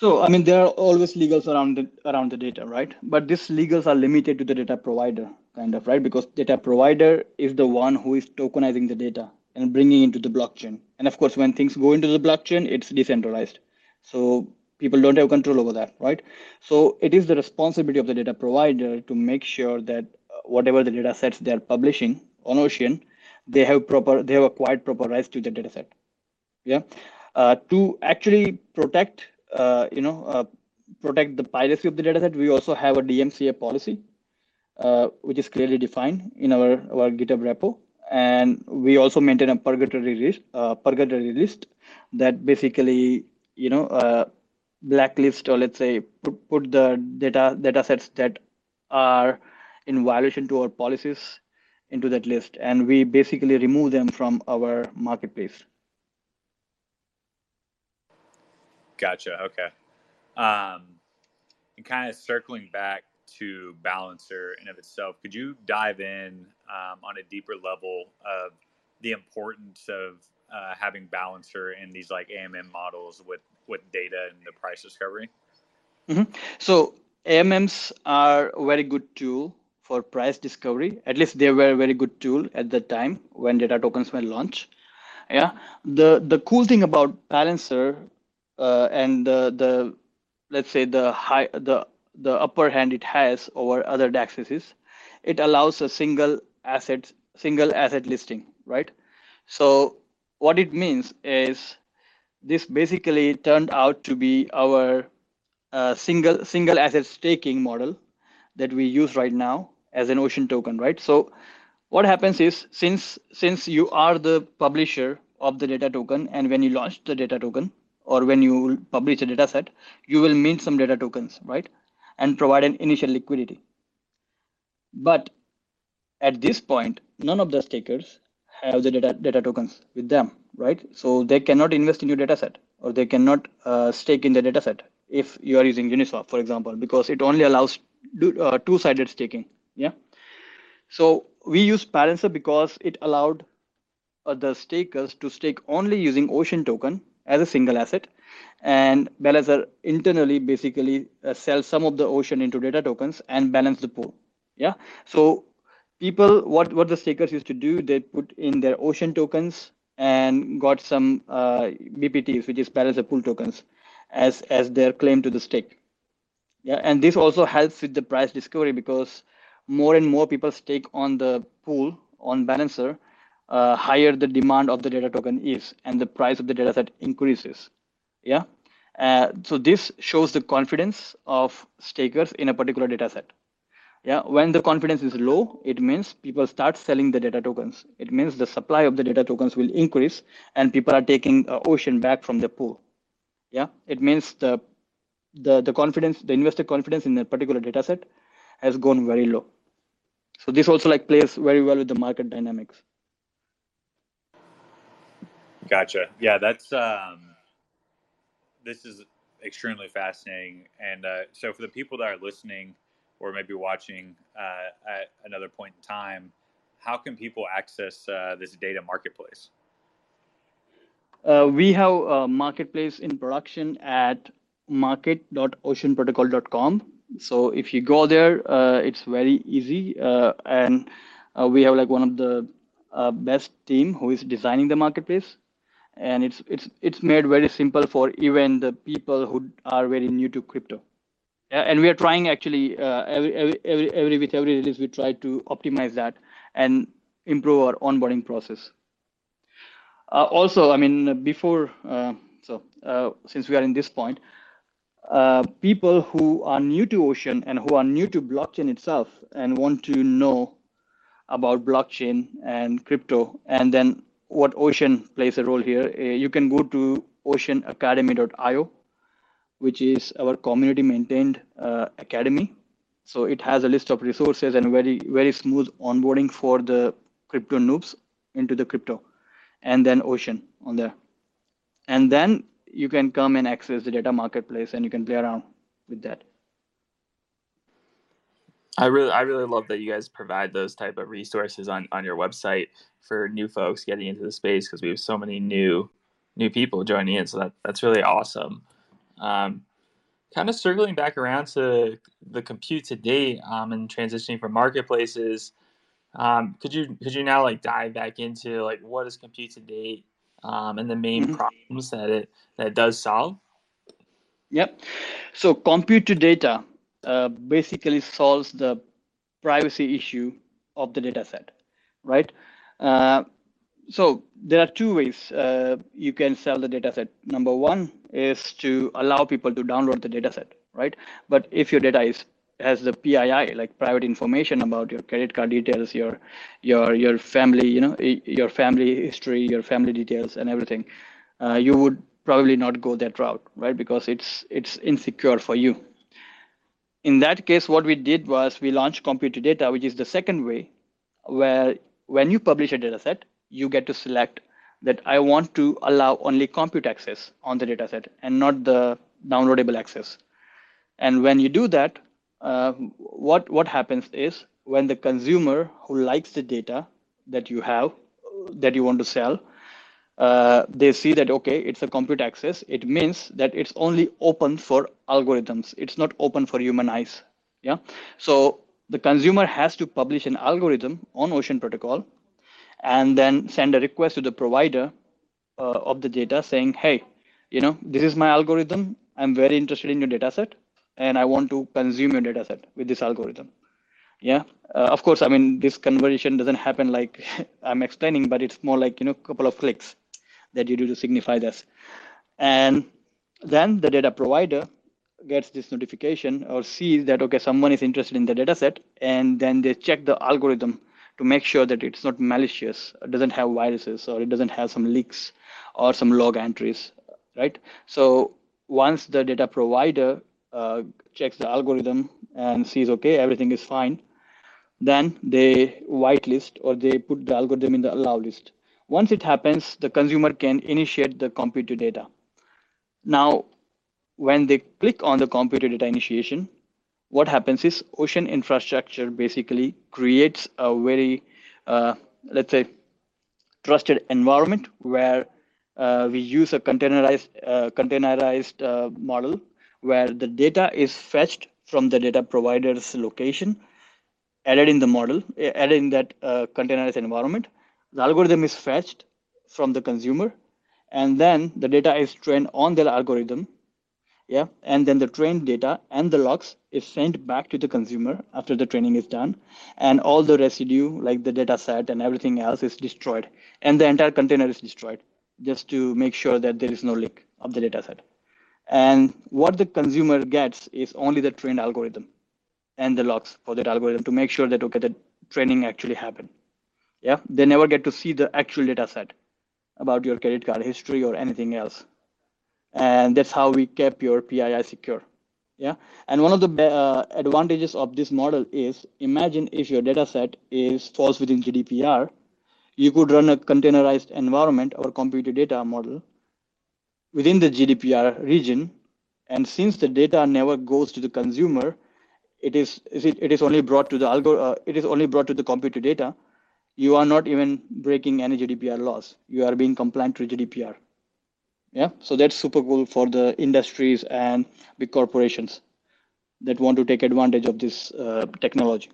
So I mean, there are always legals around the around the data, right? But these legals are limited to the data provider, kind of, right? Because data provider is the one who is tokenizing the data and bringing into the blockchain. And of course, when things go into the blockchain, it's decentralized. So people don't have control over that, right? So it is the responsibility of the data provider to make sure that whatever the data sets they are publishing on Ocean, they have proper they have acquired proper rights to the data set. Yeah, uh, to actually protect uh, you know uh, protect the piracy of the data set, we also have a DMCA policy, uh, which is clearly defined in our our GitHub repo, and we also maintain a purgatory list uh, purgatory list that basically you know uh, blacklist or let's say put, put the data data sets that are in violation to our policies into that list. And we basically remove them from our marketplace gotcha okay um, and kind of circling back to balancer in of itself could you dive in um, on a deeper level of the importance of uh, having balancer in these like amm models with with data and the price discovery mm-hmm. so amms are a very good tool for price discovery. At least they were a very good tool at the time when data tokens were launched. Yeah. The the cool thing about Balancer and the the let's say the high the the upper hand it has over other DEXes is it allows a single asset single asset listing, right? So what it means is this basically turned out to be our uh, single single asset staking model that we use right now as an ocean token right so what happens is since since you are the publisher of the data token and when you launch the data token or when you publish a data set you will mint some data tokens right and provide an initial liquidity but at this point none of the stakers have the data data tokens with them right so they cannot invest in your data set or they cannot uh, stake in the data set if you are using Uniswap, for example, because it only allows uh, two-sided staking. Yeah. So we use Balancer because it allowed uh, the stakers to stake only using Ocean token as a single asset, and Balancer internally basically uh, sells some of the Ocean into data tokens and balance the pool. Yeah. So people, what what the stakers used to do, they put in their Ocean tokens and got some uh, BPTs, which is Balancer pool tokens as as their claim to the stake yeah and this also helps with the price discovery because more and more people stake on the pool on balancer uh, higher the demand of the data token is and the price of the data set increases. Yeah? Uh, so this shows the confidence of stakers in a particular data set. Yeah? When the confidence is low it means people start selling the data tokens. It means the supply of the data tokens will increase and people are taking uh, ocean back from the pool. Yeah? It means the the the confidence the investor confidence in a particular data set has gone very low. So this also like plays very well with the market dynamics gotcha. Yeah that's um this is extremely fascinating. And uh, so for the people that are listening or maybe watching uh, at another point in time how can people access uh, this data marketplace? Uh, we have a marketplace in production at market.oceanprotocol.com. So if you go there, uh, it's very easy, uh, and we have like one of the best team who is designing the marketplace, and it's it's it's made very simple for even the people who are very new to crypto. And we are trying actually uh, every, every every every with every release we try to optimize that and improve our onboarding process. Uh, also, I mean, before, uh, so uh, since we are in this point, people who are new to Ocean and who are new to blockchain itself and want to know about blockchain and crypto, and then what Ocean plays a role here, you can go to oceanacademy.io, which is our community maintained uh, academy. So it has a list of resources and very, very smooth onboarding for the crypto noobs into the crypto and then ocean on there. And then you can come and access the data marketplace and you can play around with that i really i really love that you guys provide those type of resources on on your website for new folks getting into the space because we have so many new new people joining in so that that's really awesome um, kind of circling back around to the compute to data um, and transitioning from marketplaces um, could you could you now like dive back into like what is compute to data um, and the main mm-hmm. problems that it that it does solve? Yep. So compute to data uh, basically solves the privacy issue of the data set, right? Uh, so there are two ways uh, you can sell the data set. Number one is to allow people to download the data set, right? But if your data is has the PII, like private information about your credit card details, your your your family, you know, your family history, your family details, and everything, uh, you would probably not go that route, right? Because it's it's insecure for you. In that case, what we did was we launched compute data, which is the second way, where when you publish a data set, you get to select that I want to allow only compute access on the data set and not the downloadable access. And when you do that, uh, what what happens is when the consumer who likes the data that you have that you want to sell uh, they see that okay it's a compute access. It means that it's only open for algorithms. It's not open for human eyes. Yeah? So the consumer has to publish an algorithm on ocean protocol and then send a request to the provider uh, of the data saying hey you know this is my algorithm. I'm very interested in your data set and I want to consume your data set with this algorithm. Yeah, uh, of course, I mean, this conversion doesn't happen like I'm explaining, but it's more like, you know, a couple of clicks that you do to signify this. And then the data provider gets this notification or sees that, okay, someone is interested in the data set, and then they check the algorithm to make sure that it's not malicious, doesn't have viruses, or it doesn't have some leaks or some log entries, right? So once the data provider uh, checks the algorithm and sees, okay, everything is fine, then they whitelist or they put the algorithm in the allow list. Once it happens, the consumer can initiate the compute to data. Now, when they click on the compute to data initiation, what happens is ocean infrastructure basically creates a very, uh, let's say, trusted environment where uh, we use a containerized uh, containerized uh, model where the data is fetched from the data provider's location, added in the model, added in that uh, containerized environment. The algorithm is fetched from the consumer, and then the data is trained on their algorithm yeah and then the trained data and the logs is sent back to the consumer after the training is done and all the residue like the data set and everything else is destroyed and the entire container is destroyed just to make sure that there is no leak of the data set. And what the consumer gets is only the trained algorithm and the logs for that algorithm to make sure that okay the training actually happened yeah they never get to see the actual data set about your credit card history or anything else and that's how we kept your PII secure. Yeah, and one of the uh, advantages of this model is imagine if your data set is falls within GDPR, you could run a containerized environment or compute to data model within the GDPR region, and since the data never goes to the consumer, it is it is only brought to the algo uh, it is only brought to the compute to data. You are not even breaking any GDPR laws. You are being compliant to GDPR yeah? So that's super cool for the industries and big corporations that want to take advantage of this uh, technology.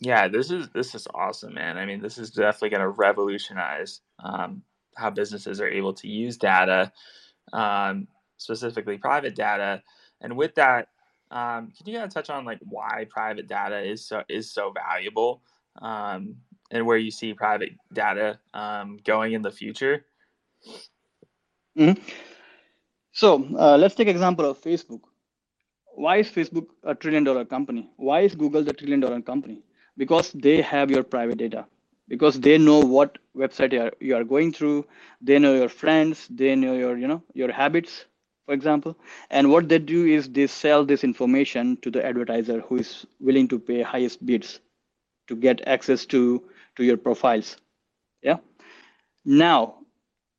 Yeah this is this is awesome man. I mean this is definitely going to revolutionize um, how businesses are able to use data um, specifically private data. And with that um, can you kind of touch on like why private data is so is so valuable um, and where you see private data um, going in the future Mm-hmm. So uh, let's take example of Facebook. Why is Facebook a trillion dollar company? Why is Google the trillion dollar company? Because they have your private data. Because they know what website you are, you are going through. They know your friends. They know your you know your habits, for example. And what they do is they sell this information to the advertiser who is willing to pay highest bids to get access to to your profiles. Yeah. Now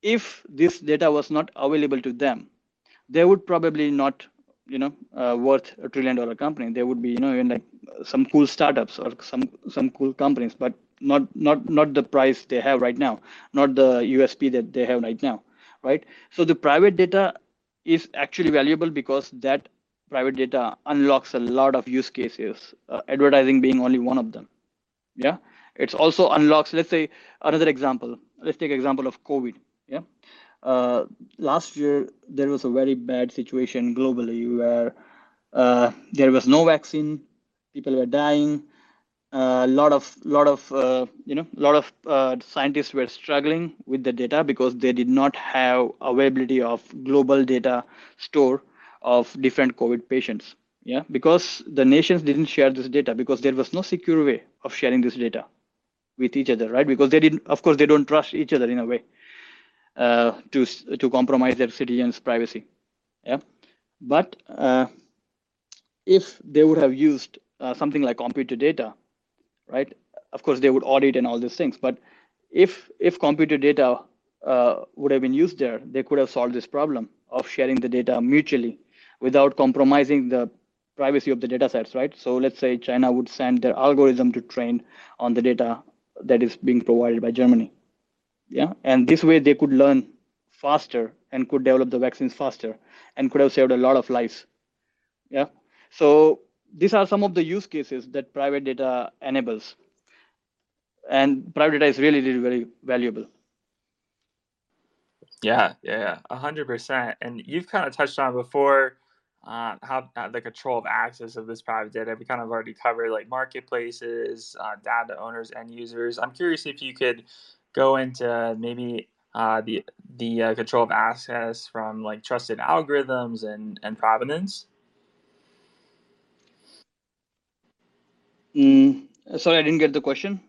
if this data was not available to them, they would probably not, you know, uh, worth a trillion dollar company. They would be, you know, in like some cool startups or some some cool companies, but not not not the price they have right now, not the USP that they have right now, right? So the private data is actually valuable because that private data unlocks a lot of use cases, uh, advertising being only one of them. Yeah, it's also unlocks. Let's say another example. Let's take example of COVID yeah. Uh, last year, there was a very bad situation globally where uh, there was no vaccine, people were dying. A uh, lot of lot of uh, you know lot of uh, scientists were struggling with the data because they did not have availability of global data store of different COVID patients. Yeah, because the nations didn't share this data because there was no secure way of sharing this data with each other, right? Because they didn't, of course, they don't trust each other in a way uh, to to compromise their citizens' privacy. Yeah, but uh, if they would have used uh, something like compute to data, right? Of course, they would audit and all these things. But if if compute to data uh, would have been used there, they could have solved this problem of sharing the data mutually without compromising the privacy of the data sets, right? So let's say China would send their algorithm to train on the data that is being provided by Germany. Yeah? And this way they could learn faster and could develop the vaccines faster and could have saved a lot of lives. Yeah? So these are some of the use cases that private data enables. And private data is really really very valuable. Yeah yeah a hundred percent. And you've kind of touched on before uh, how uh, the control of access of this private data. We kind of already covered like marketplaces, uh, data owners, and users. I'm curious if you could go into maybe uh, the the uh, control of access from like trusted algorithms and and provenance. Mm, sorry, I didn't get the question.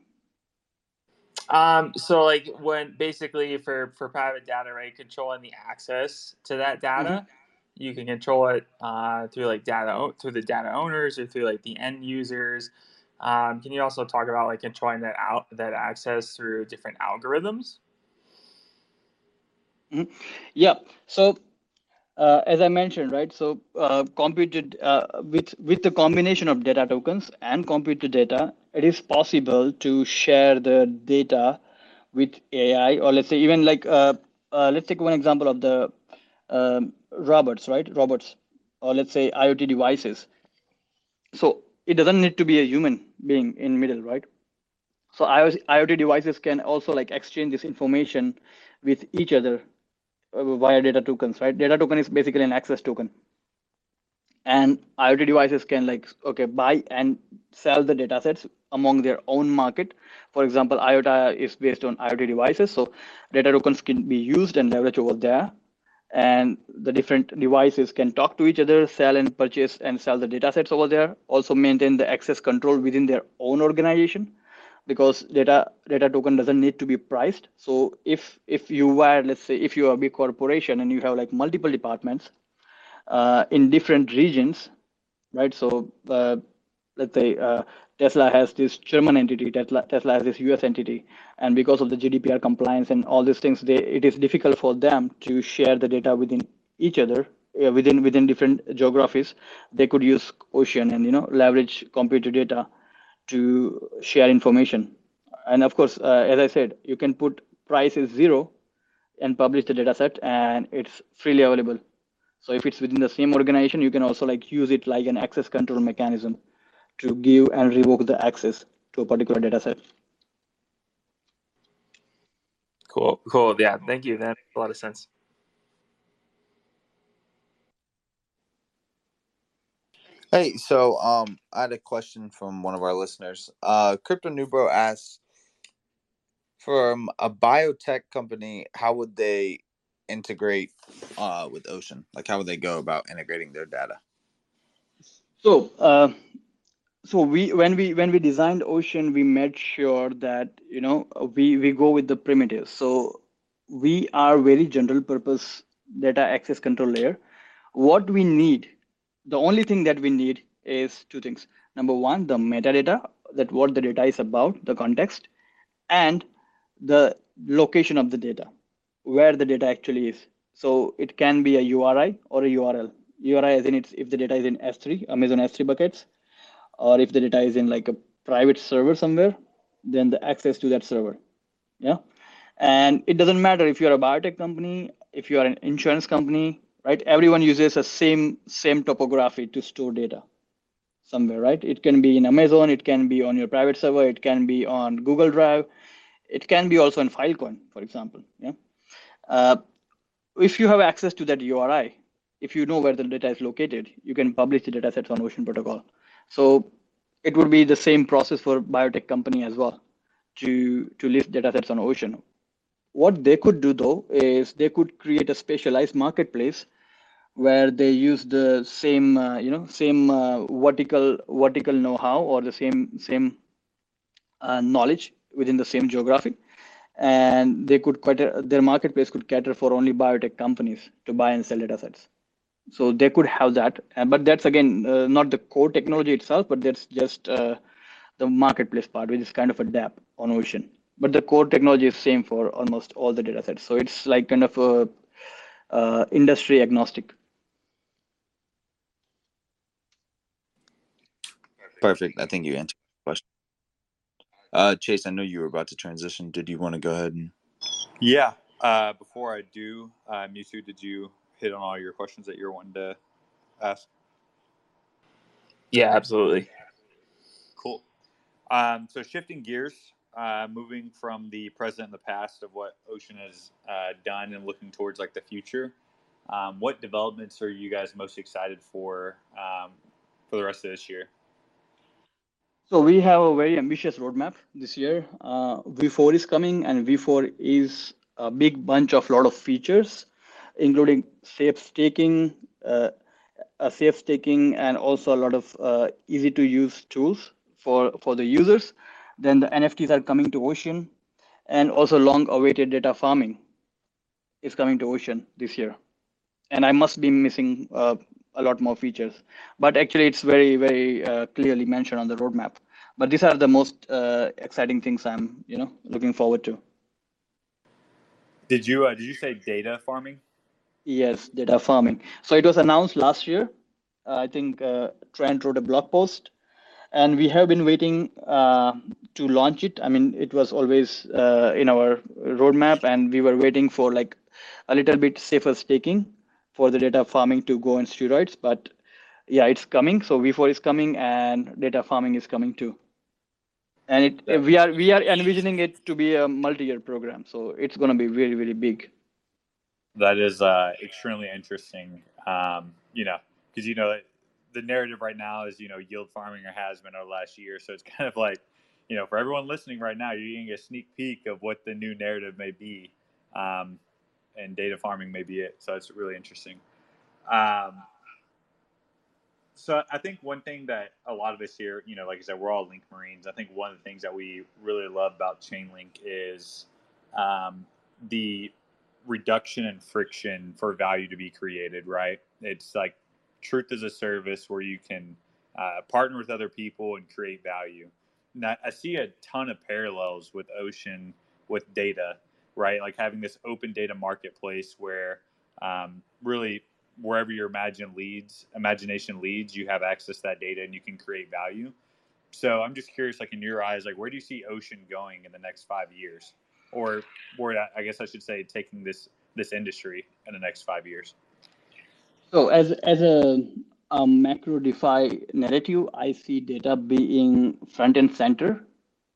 Um, so like when basically for for private data, right, controlling the access to that data, mm-hmm. You can control it uh, through like data through the data owners or through like the end users. Um, can you also talk about like controlling that out that access through different algorithms? Mm-hmm. Yeah. So uh, as I mentioned, right? So uh, computed uh, with with the combination of data tokens and compute to data, it is possible to share the data with AI, or let's say even like uh, uh, let's take one example of the um, robots, right? Robots, or let's say IoT devices. So it doesn't need to be a human being in middle, right? So IoT devices can also like exchange this information with each other uh, via data tokens, right? Data token is basically an access token. And IoT devices can like, okay, buy and sell the data sets among their own market. For example, IOTA is based on IoT devices. So data tokens can be used and leveraged over there. And the different devices can talk to each other, sell and purchase and sell the data sets over there. Also maintain the access control within their own organization because data data token doesn't need to be priced so if if you were let's say if you're a big corporation and you have like multiple departments uh, in different regions right so uh, let's say uh, tesla has this german entity tesla tesla has this us entity and because of the gdpr compliance and all these things they it is difficult for them to share the data within each other uh, within within different geographies they could use ocean and you know leverage compute to data to share information. And of course, uh, as I said, you can put price is zero and publish the data set and it's freely available. So if it's within the same organization, you can also like use it like an access control mechanism to give and revoke the access to a particular data set. Cool, cool. Yeah, thank you. That makes a lot of sense. Hey, so um, I had a question from one of our listeners. Uh, Crypto Nubro asks, from a biotech company, how would they integrate uh, with Ocean? Like, how would they go about integrating their data? So, uh, so we when we when we designed Ocean, we made sure that you know we we go with the primitives. So we are very general purpose data access control layer. What we need the only thing that we need is two things. Number one, the metadata, that what the data is about, the context, and the location of the data, where the data actually is. So it can be a URI or a URL. URI as in it's if the data is in S3, Amazon S3 buckets, or if the data is in like a private server somewhere, then the access to that server. Yeah. And it doesn't matter if you're a biotech company, if you are an insurance company, right? Everyone uses the same same topography to store data somewhere, right? It can be in Amazon, it can be on your private server, it can be on Google Drive, it can be also in Filecoin, for example. Yeah. Uh, if you have access to that URI, if you know where the data is located, you can publish the data sets on Ocean Protocol. So it would be the same process for biotech company as well to to list data sets on Ocean. What they could do though is they could create a specialized marketplace where they use the same uh, you know same uh, vertical vertical know-how or the same same uh, knowledge within the same geography and they could cater their marketplace could cater for only biotech companies to buy and sell data sets so they could have that but that's again uh, not the core technology itself but that's just uh, the marketplace part which is kind of a dApp on ocean but the core technology is same for almost all the data sets so it's like kind of a uh, industry agnostic Perfect. I think you answered the question. Uh, Chase, I know you were about to transition. Did you want to go ahead and? Yeah. Uh, before I do, uh, Mewtwo, did you hit on all your questions that you're wanting to ask? Yeah, absolutely. Cool. Um, so shifting gears, uh, moving from the present and the past of what Ocean has uh, done and looking towards like the future. um, what developments are you guys most excited for um, for the rest of this year? So we have a very ambitious roadmap this year. Uh, V4 is coming, and V4 is a big bunch of lot of features, including safe staking, uh, a safe staking, and also a lot of uh, easy to use tools for for the users. Then the NFTs are coming to Ocean, and also long awaited data farming is coming to Ocean this year. And I must be missing uh, a lot more features. But actually, it's very, very uh, clearly mentioned on the roadmap. But these are the most uh, exciting things I'm, you know, looking forward to. Did you uh, did you say data farming? Yes, data farming. So it was announced last year. Uh, I think uh, Trent wrote a blog post, and we have been waiting uh, to launch it. I mean, it was always in our roadmap, and we were waiting for like a little bit safer staking for the data farming to go on steroids. But yeah, it's coming. So V4 is coming and data farming is coming too. And it yeah. we are we are envisioning it to be a multi-year program. So it's going to be very very big. That is uh, extremely interesting. Um, you know, because you know the narrative right now is you know yield farming or has been over last year. So it's kind of like you know for everyone listening right now, you're getting a sneak peek of what the new narrative may be. Um, and data farming may be it. So it's really interesting. Um, so I think one thing that a lot of us here, you know, like I said, we're all Link Marines. I think one of the things that we really love about Chainlink is um, the reduction in friction for value to be created. Right? It's like truth is a service where you can uh, partner with other people and create value. And I, I see a ton of parallels with Ocean with data right? Like having this open data marketplace where um, really wherever your imagine leads, imagination leads, you have access to that data and you can create value. So I'm just curious, like in your eyes, like where do you see Ocean going in the next five years, or where I guess I should say taking this this industry in the next five years? So as as a, a macro DeFi narrative, I see data being front and center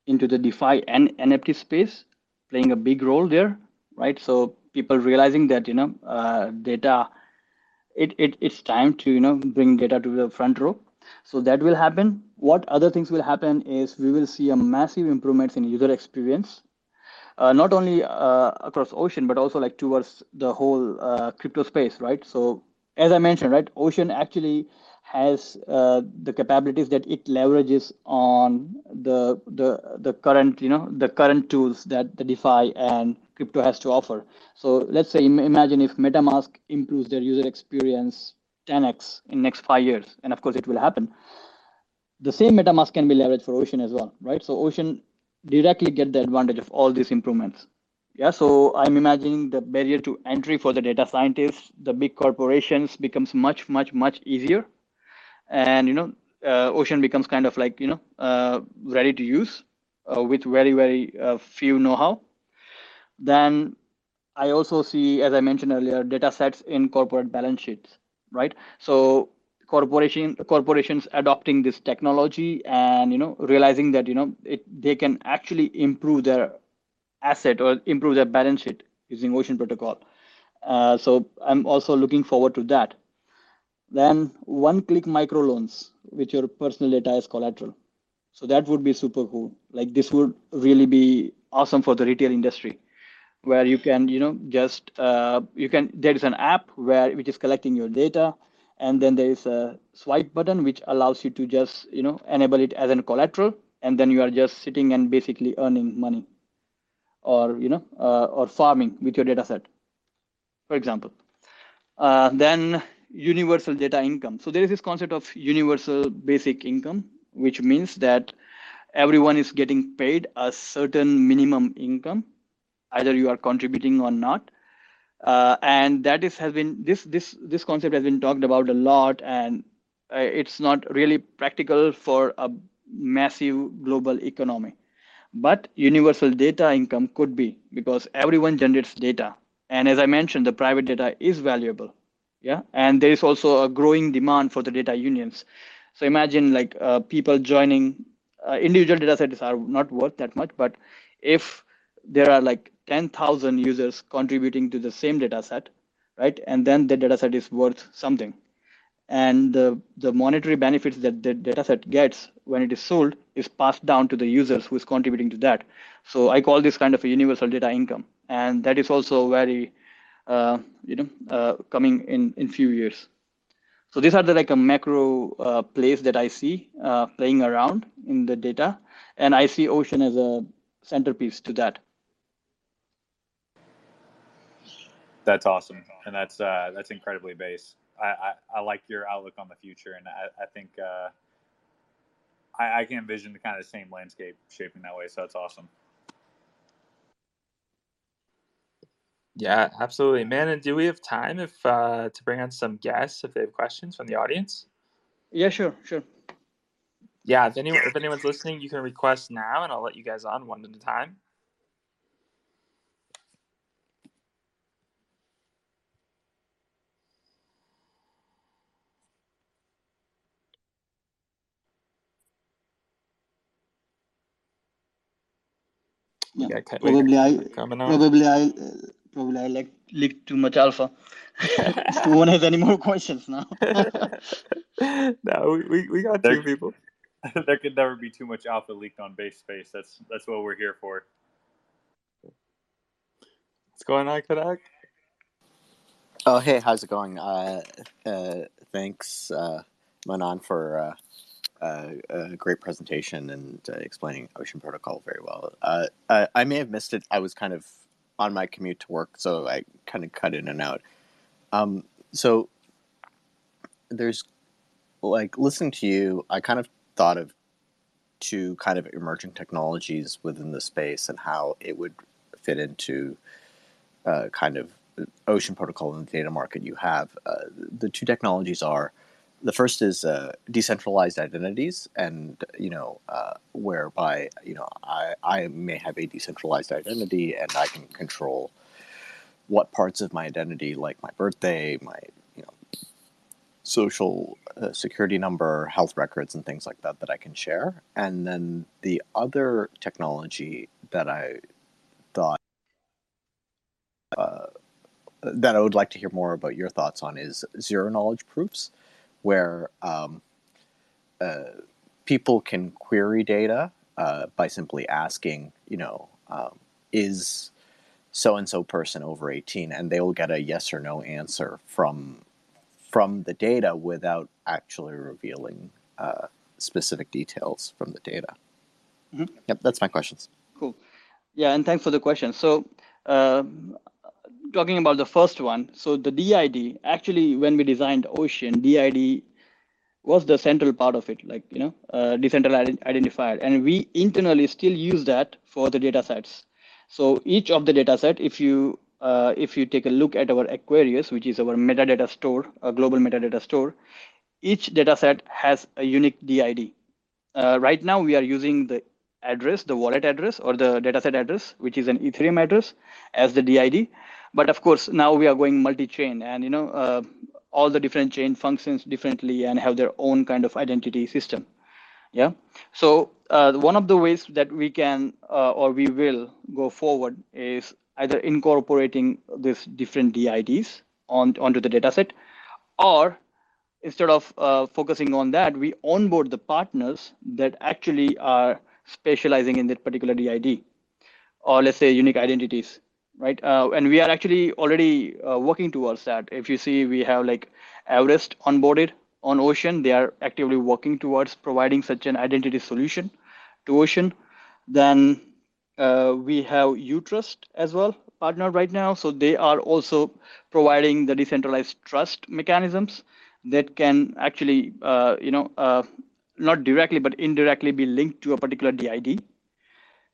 into the DeFi and NFT space playing a big role there, right? So people realizing that you know uh, data, it, it it's time to you know bring data to the front row. So that will happen. What other things will happen is we will see a massive improvements in user experience, uh, not only uh, across Ocean but also like towards the whole uh, crypto space, right? So as I mentioned, right, Ocean actually has uh, the capabilities that it leverages on the the the current you know the current tools that the DeFi and crypto has to offer. So let's say imagine if MetaMask improves their user experience 10x in next five years, and of course it will happen. The same MetaMask can be leveraged for Ocean as well, right? So Ocean directly get the advantage of all these improvements. Yeah, so I'm imagining the barrier to entry for the data scientists, the big corporations becomes much, much, much easier. And you know uh, ocean becomes kind of like you know uh, ready to use uh, with very very uh, few know-how. Then i also see as i mentioned earlier data sets in corporate balance sheets right? So corporation corporations adopting this technology and you know realizing that you know it they can actually improve their asset or improve their balance sheet using ocean protocol uh, so i'm also looking forward to that then one click microloans with your personal data as collateral. So that would be super cool. Like this would really be awesome for the retail industry where you can, you know, just, uh, you can, there is an app where, which is collecting your data and then there is a swipe button which allows you to just, you know, enable it as a collateral and then you are just sitting and basically earning money or, you know, uh, or farming with your data set, for example. Uh, then universal data income. So there is this concept of universal basic income, which means that everyone is getting paid a certain minimum income, either you are contributing or not. Uh, and that is has been this this this concept has been talked about a lot, and uh, it's not really practical for a massive global economy. But universal data income could be because everyone generates data, and as I mentioned, the private data is valuable. Yeah. And there is also a growing demand for the data unions. So imagine like uh, people joining uh, individual data sets are not worth that much. But if there are like 10000 users contributing to the same data set right? And then the data set is worth something. And the, the monetary benefits that the data set gets when it is sold is passed down to the users who is contributing to that. So I call this kind of a universal data income. And that is also very, uh, you know, uh, coming in in few years. So these are the like a macro uh, place that I see uh, playing around in the data. And I see Ocean as a centerpiece to that. That's awesome, and that's uh, that's incredibly base. I, I, I, like your outlook on the future, and I, I think uh, I, I can envision the kind of same landscape shaping that way. So that's awesome. Yeah, absolutely, man. And do we have time if uh, to bring on some guests if they have questions from the audience? Yeah, sure, sure. Yeah, if anyone if anyone's listening, you can request now, and I'll let you guys on one at a time. Yeah, probably I probably I probably I like leaked too much alpha. no one has any more questions now. no, we, we got two people. there could never be too much alpha leaked on base space. That's that's what we're here for. What's going on, Kodak? Oh, hey, how's it going? Uh, uh, thanks, uh, Manan, for uh, a great presentation and uh, explaining Ocean Protocol very well. Uh, I, I, may have missed it. I was kind of on my commute to work, so I kind of cut in and out. Um, so there's like listening to you, I kind of thought of two kind of emerging technologies within the space and how it would fit into uh, kind of Ocean Protocol and the data market you have. Uh, the two technologies are the first is uh, decentralized identities, and you know, uh, whereby you know I, I may have a decentralized identity, and I can control what parts of my identity, like my birthday, my you know, social uh, security number, health records, and things like that, that I can share. And then the other technology that I thought uh, that I would like to hear more about your thoughts on is zero knowledge proofs where um, uh, people can query data uh, by simply asking, you know, um, is so and so person over 18 and they will get a yes or no answer from from the data without actually revealing uh, specific details from the data. Mm-hmm. yep that's my questions. Cool. Yeah and thanks for the question. So uh, talking about the first one, so the DID, actually, when we designed Ocean, DID was the central part of it, like, you know, uh, decentralized identifier. And we internally still use that for the data sets. So each of the data set, if you uh, if you take a look at our Aquarius, which is our metadata store, a global metadata store, each data set has a unique DID. Uh, right now, we are using the address, the wallet address or the dataset address, which is an Ethereum address as the DID. But of course, now we are going multi-chain, and you know, uh, all the different chain functions differently and have their own kind of identity system. Yeah. So uh, one of the ways that we can uh, or we will go forward is either incorporating these different DIDs on onto the dataset, or instead of uh, focusing on that, we onboard the partners that actually are specializing in that particular DID, or let's say unique identities right? Uh, and we are actually already uh, working towards that. If you see, we have like Everest onboarded on Ocean. They are actively working towards providing such an identity solution to Ocean. Then uh, we have Utrust as well partner right now. So they are also providing the decentralized trust mechanisms that can actually, uh, you know, uh, not directly but indirectly be linked to a particular DID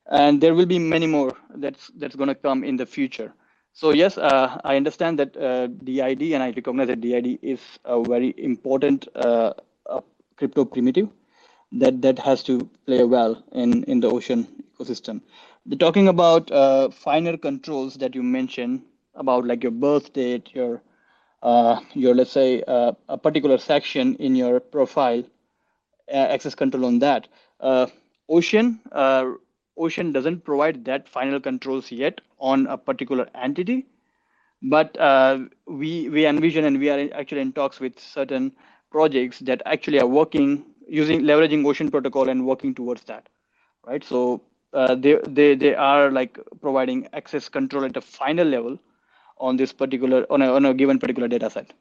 and there will be many more that's that's going to come in the future. So yes uh, i understand that uh, did and i recognize that did is a very important uh, crypto primitive that that has to play well in in the ocean ecosystem. The talking about uh, finer controls that you mentioned about like your birth date your uh, your let's say uh, a particular section in your profile access control on that. Ocean Ocean doesn't provide that final controls yet on a particular entity, but uh, we we envision and we are actually in talks with certain projects that actually are working using leveraging ocean protocol and working towards that right? So uh, they they they are like providing access control at a final level on this particular on a, on a given particular data set.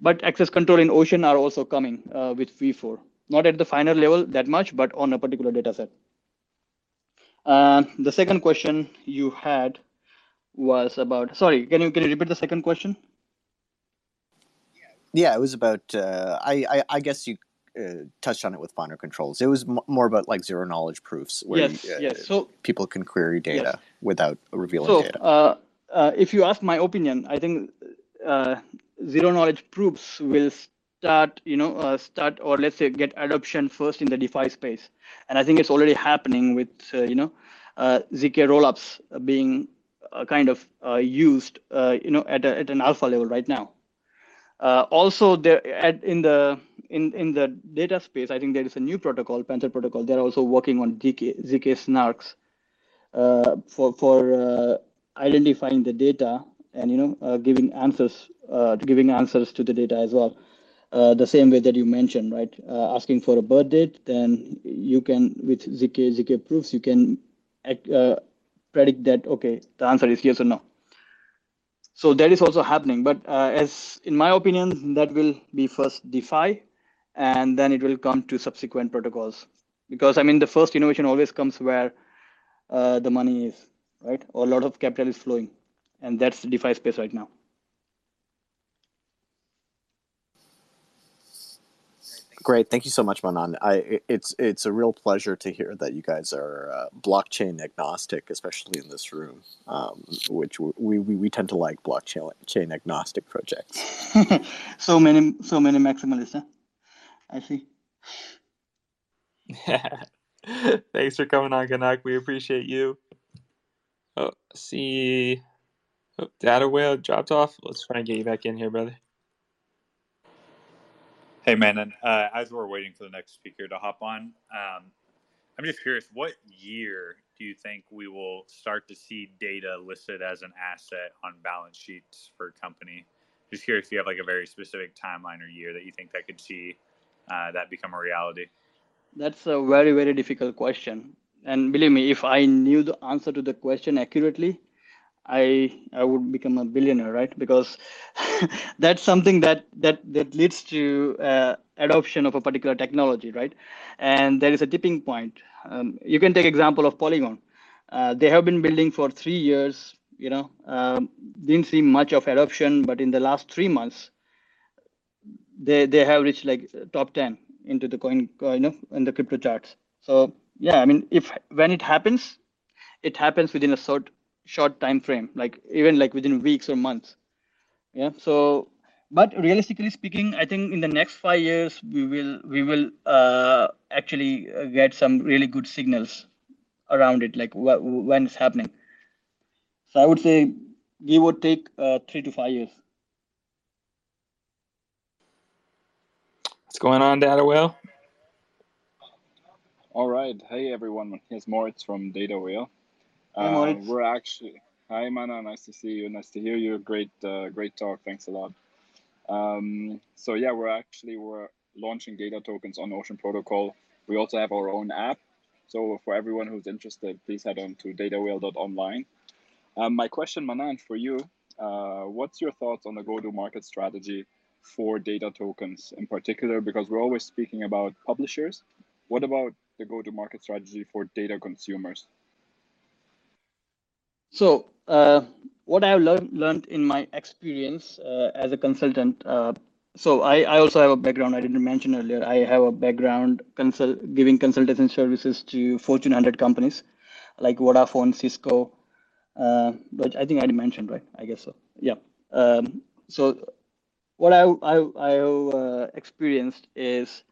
But access control in ocean are also coming uh, with v4 not at the final level that much but on a particular data set uh, the second question you had was about. Sorry, can you can you repeat the second question? Yeah, it was about. Uh, I, I, I guess you uh, touched on it with finer controls. It was m- more about like zero knowledge proofs, where yes, you, uh, yes. So people can query data yes. without revealing so data. uh, uh, if you ask my opinion, I think uh, zero knowledge proofs will start, you know, uh, start or let's say get adoption first in the DeFi space, and I think it's already happening with uh, you know uh, zk rollups being uh, kind of uh, used, uh, you know, at, a, at an alpha level right now. also, there at, in the in in the data space, I think there is a new protocol, Panther protocol. They're also working on ZK, ZK snarks for for identifying the data and you know giving answers giving answers to the data as well uh, the same way that you mentioned right? Asking for a birth date then you can with zk zk proofs you can predict that okay the answer is yes or no. So that is also happening but uh, as in my opinion that will be first defi and then it will come to subsequent protocols. Because i mean the first innovation always comes where uh, the money is right? Or a lot of capital is flowing and that's the defi space right now Great, thank you so much, Manan. I it's it's a real pleasure to hear that you guys are uh, blockchain agnostic, especially in this room, um, which we, we we tend to like blockchain chain agnostic projects. so many so many maximalists, huh? I see. Thanks for coming on, Ganak. We appreciate you. Oh, see, oh, data whale dropped off. Let's try and get you back in here, brother. Hey, man, and uh, as we're waiting for the next speaker to hop on, um, I'm just curious, what year do you think we will start to see data listed as an asset on balance sheets for a company? Just curious if you have like a very specific timeline or year that you think that could see uh, that become a reality. That's a very, very difficult question. And believe me, if I knew the answer to the question accurately, I I would become a billionaire, right? Because that's something that that that leads to uh, adoption of a particular technology, right? And there is a tipping point. Um, you can take example of Polygon. Uh, they have been building for three years. You know, um, didn't see much of adoption, but in the last three months, they they have reached like top ten into the coin, you know, in the crypto charts. So yeah, I mean, if when it happens, it happens within a short short time frame like even like within weeks or months. Yeah so but realistically speaking i think in the next five years we will we will uh, actually uh, get some really good signals around it like wh- when it's happening. So i would say give or take uh, three to five years. What's going on data whale? All right. Hey everyone. Here's moritz from data whale Moritz. Uh, we're actually hi Manan, nice to see you, nice to hear you. Great, uh, great talk. Thanks a lot. Um, so yeah, we're actually we're launching data tokens on Ocean Protocol. We also have our own app. So for everyone who's interested, please head on to datawhale.online. Um, my question, Manan, for you, uh, what's your thoughts on the go-to-market strategy for data tokens in particular? Because we're always speaking about publishers. What about the go-to-market strategy for data consumers? So, uh, what I have learned learned in my experience uh, as a consultant. Uh, so, I, I also have a background. I didn't mention earlier. I have a background consult giving consultation services to Fortune 100 companies like Vodafone, Cisco. Uh, which I think I mentioned, right? I guess so. Yeah. Um, so, what I I, I have uh, experienced is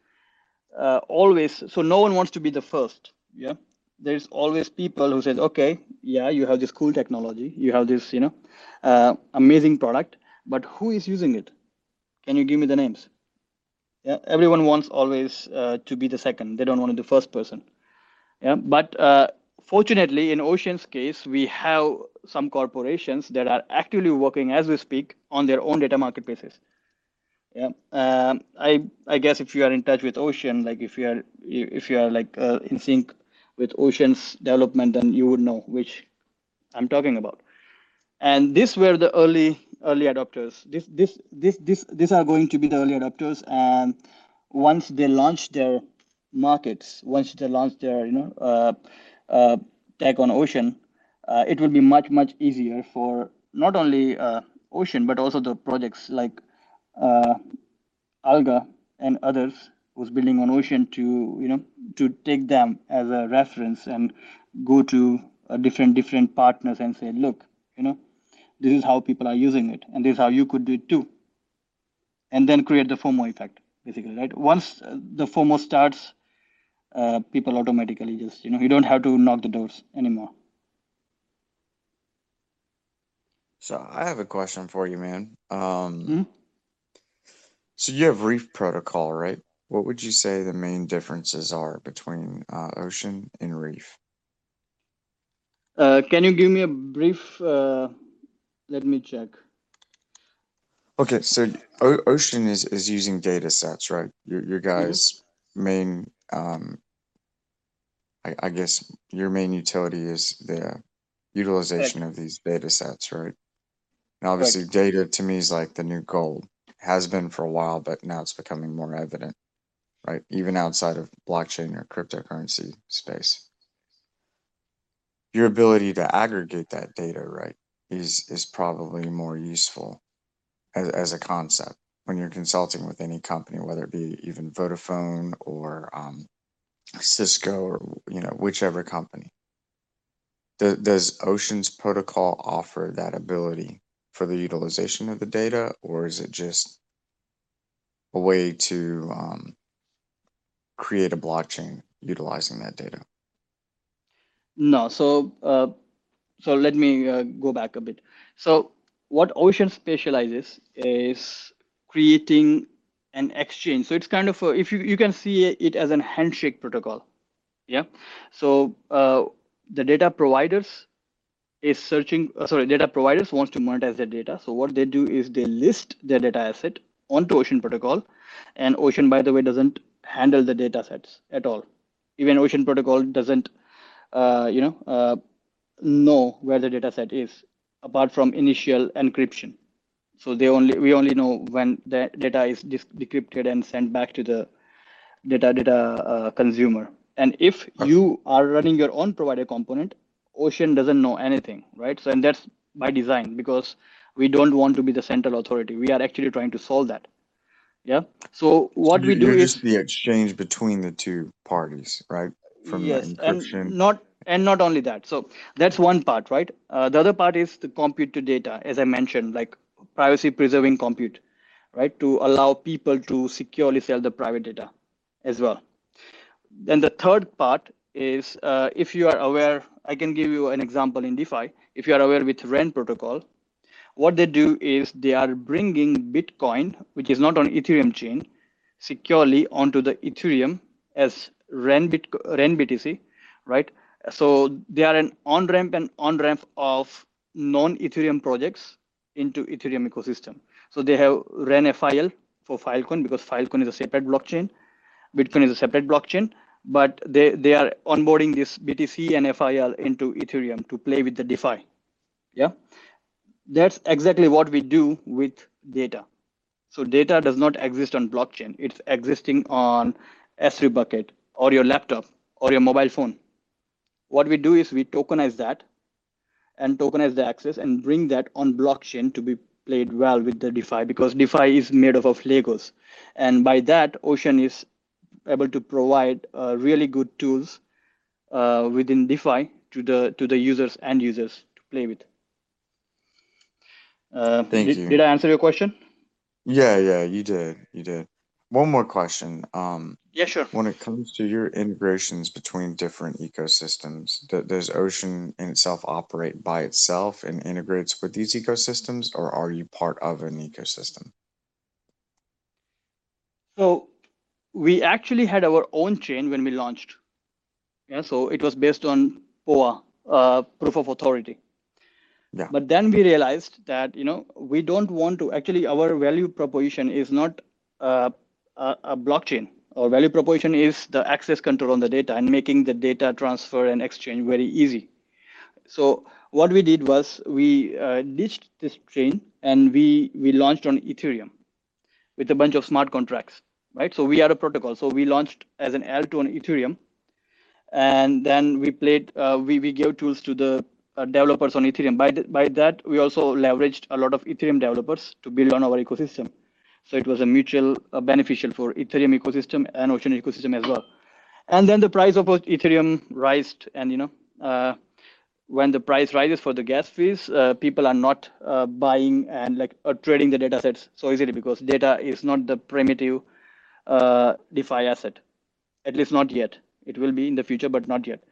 uh, always. So, no one wants to be the first. Yeah there's always people who says okay yeah you have this cool technology you have this you know uh, amazing product but who is using it? Can you give me the names? Yeah everyone wants always uh, to be the second. They don't want to be the first person. Yeah but uh, fortunately, in Ocean's case, we have some corporations that are actively working as we speak on their own data marketplaces. Yeah, um, I I guess if you are in touch with Ocean, like if you are if you are like uh, in sync with Ocean's development, then you would know which I'm talking about. And these were the early early adopters. This this this this these are going to be the early adopters, and once they launch their markets, once they launch their you know uh, uh, tech on Ocean, uh, it will be much much easier for not only uh, Ocean but also the projects like uh, Alga and others who's building on Ocean to you know to take them as a reference and go to different different partners and say, look, you know, this is how people are using it, and this is how you could do it too, and then create the FOMO effect, basically, right? Once the FOMO starts, uh, people automatically just you know you don't have to knock the doors anymore. So I have a question for you, man. Um, Mhm. So you have Reef Protocol, right? What would you say the main differences are between uh, Ocean and Reef? Uh, can you give me a brief? Uh, let me check. Okay, so o- Ocean is is using data sets, right? Your your guys' main, um, I, I guess your main utility is the utilization of these data sets, right? And obviously, data to me is like the new gold. Has been for a while, but now it's becoming more evident, right? Even outside of blockchain or cryptocurrency space. Your ability to aggregate that data, right, is is probably more useful as, as a concept when you're consulting with any company, whether it be even Vodafone or um, Cisco or you know whichever company. Do, does Ocean's protocol offer that ability for the utilization of the data, or is it just a way to um, create a blockchain utilizing that data? No, so uh, so let me uh, go back a bit. So what Ocean specializes is creating an exchange. So it's kind of a, if you you can see it as an handshake protocol. Yeah. So uh, the data providers is searching. Uh, sorry, data providers wants to monetize their data. So what they do is they list their data asset onto Ocean protocol, and Ocean, by the way, doesn't handle the data sets at all. Even Ocean protocol doesn't uh, you know, uh, know where the data set is, apart from initial encryption. So they only we only know when the data is decrypted and sent back to the data data uh, consumer. And if you are running your own provider component, Ocean doesn't know anything, right? So and that's by design because we don't want to be the central authority. We are actually trying to solve that. Yeah. So what we do is the exchange between the two parties, right? From yes the and not and not only that. So that's one part right? Uh, the other part is the compute to data as i mentioned like privacy preserving compute right? To allow people to securely sell the private data as well. Then the third part is uh, if you are aware i can give you an example in defi. If you are aware with ren protocol what they do is they are bringing bitcoin which is not on ethereum chain securely onto the ethereum as ren, Bit- ren btc right? So they are an on ramp and on ramp of non ethereum projects into ethereum ecosystem. So they have ren fil for filecoin because filecoin is a separate blockchain. Bitcoin is a separate blockchain but they they are onboarding this btc and fil into ethereum to play with the defi yeah that's exactly what we do with data. So data does not exist on blockchain. It's existing on s3 bucket or your laptop or your mobile phone. What we do is we tokenize that and tokenize the access and bring that on blockchain to be played well with the defi because defi is made up of legos. And by that ocean is able to provide uh, really good tools uh, within defi to the to the users and users to play with uh, Thank did, you. did i answer your question Yeah, yeah, you did. You did. One more question. Um, yeah sure when it comes to your integrations between different ecosystems, th- does Ocean in itself operate by itself and integrates with these ecosystems, or are you part of an ecosystem? So we actually had our own chain when we launched. Yeah, so it was based on POA, uh, proof of authority. Yeah. But then we realized that you know we don't want to actually our value proposition is not uh, a, a blockchain. Our value proposition is the access control on the data and making the data transfer and exchange very easy. So what we did was we uh, ditched this chain and we we launched on Ethereum with a bunch of smart contracts, right? So we are a protocol. So we launched as an L2 on Ethereum, and then we played uh, we we gave tools to the uh, developers on Ethereum. By th- by that, we also leveraged a lot of Ethereum developers to build on our ecosystem. So it was a mutual uh, beneficial for Ethereum ecosystem and Ocean ecosystem as well. And then the price of Ethereum rised, and you know, uh, when the price rises for the gas fees, uh, people are not uh, buying and like trading the data sets so easily because data is not the primitive DeFi asset, at least not yet. It will be in the future, but not yet,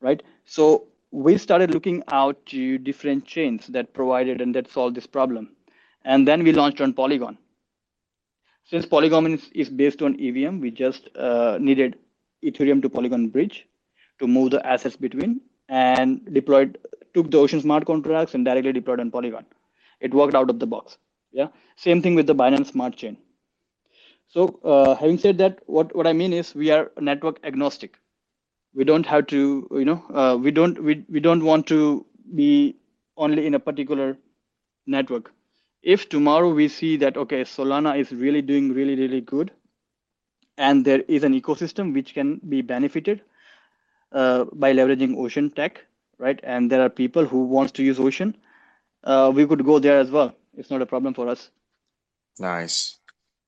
right? So we started looking out to different chains that provided and that solved this problem. And then we launched on Polygon. Since Polygon is, is based on EVM, we just uh, needed Ethereum to Polygon bridge to move the assets between and deployed, took the Ocean smart contracts and directly deployed on Polygon. It worked out of the box. Yeah. Same thing with the Binance Smart Chain. So uh, having said that, what, what I mean is we are network agnostic. We don't have to, you know, uh, we don't we, we don't want to be only in a particular network. If tomorrow we see that okay, Solana is really doing really really good, and there is an ecosystem which can be benefited uh, by leveraging Ocean tech, right? And there are people who wants to use Ocean, uh, we could go there as well. It's not a problem for us. Nice.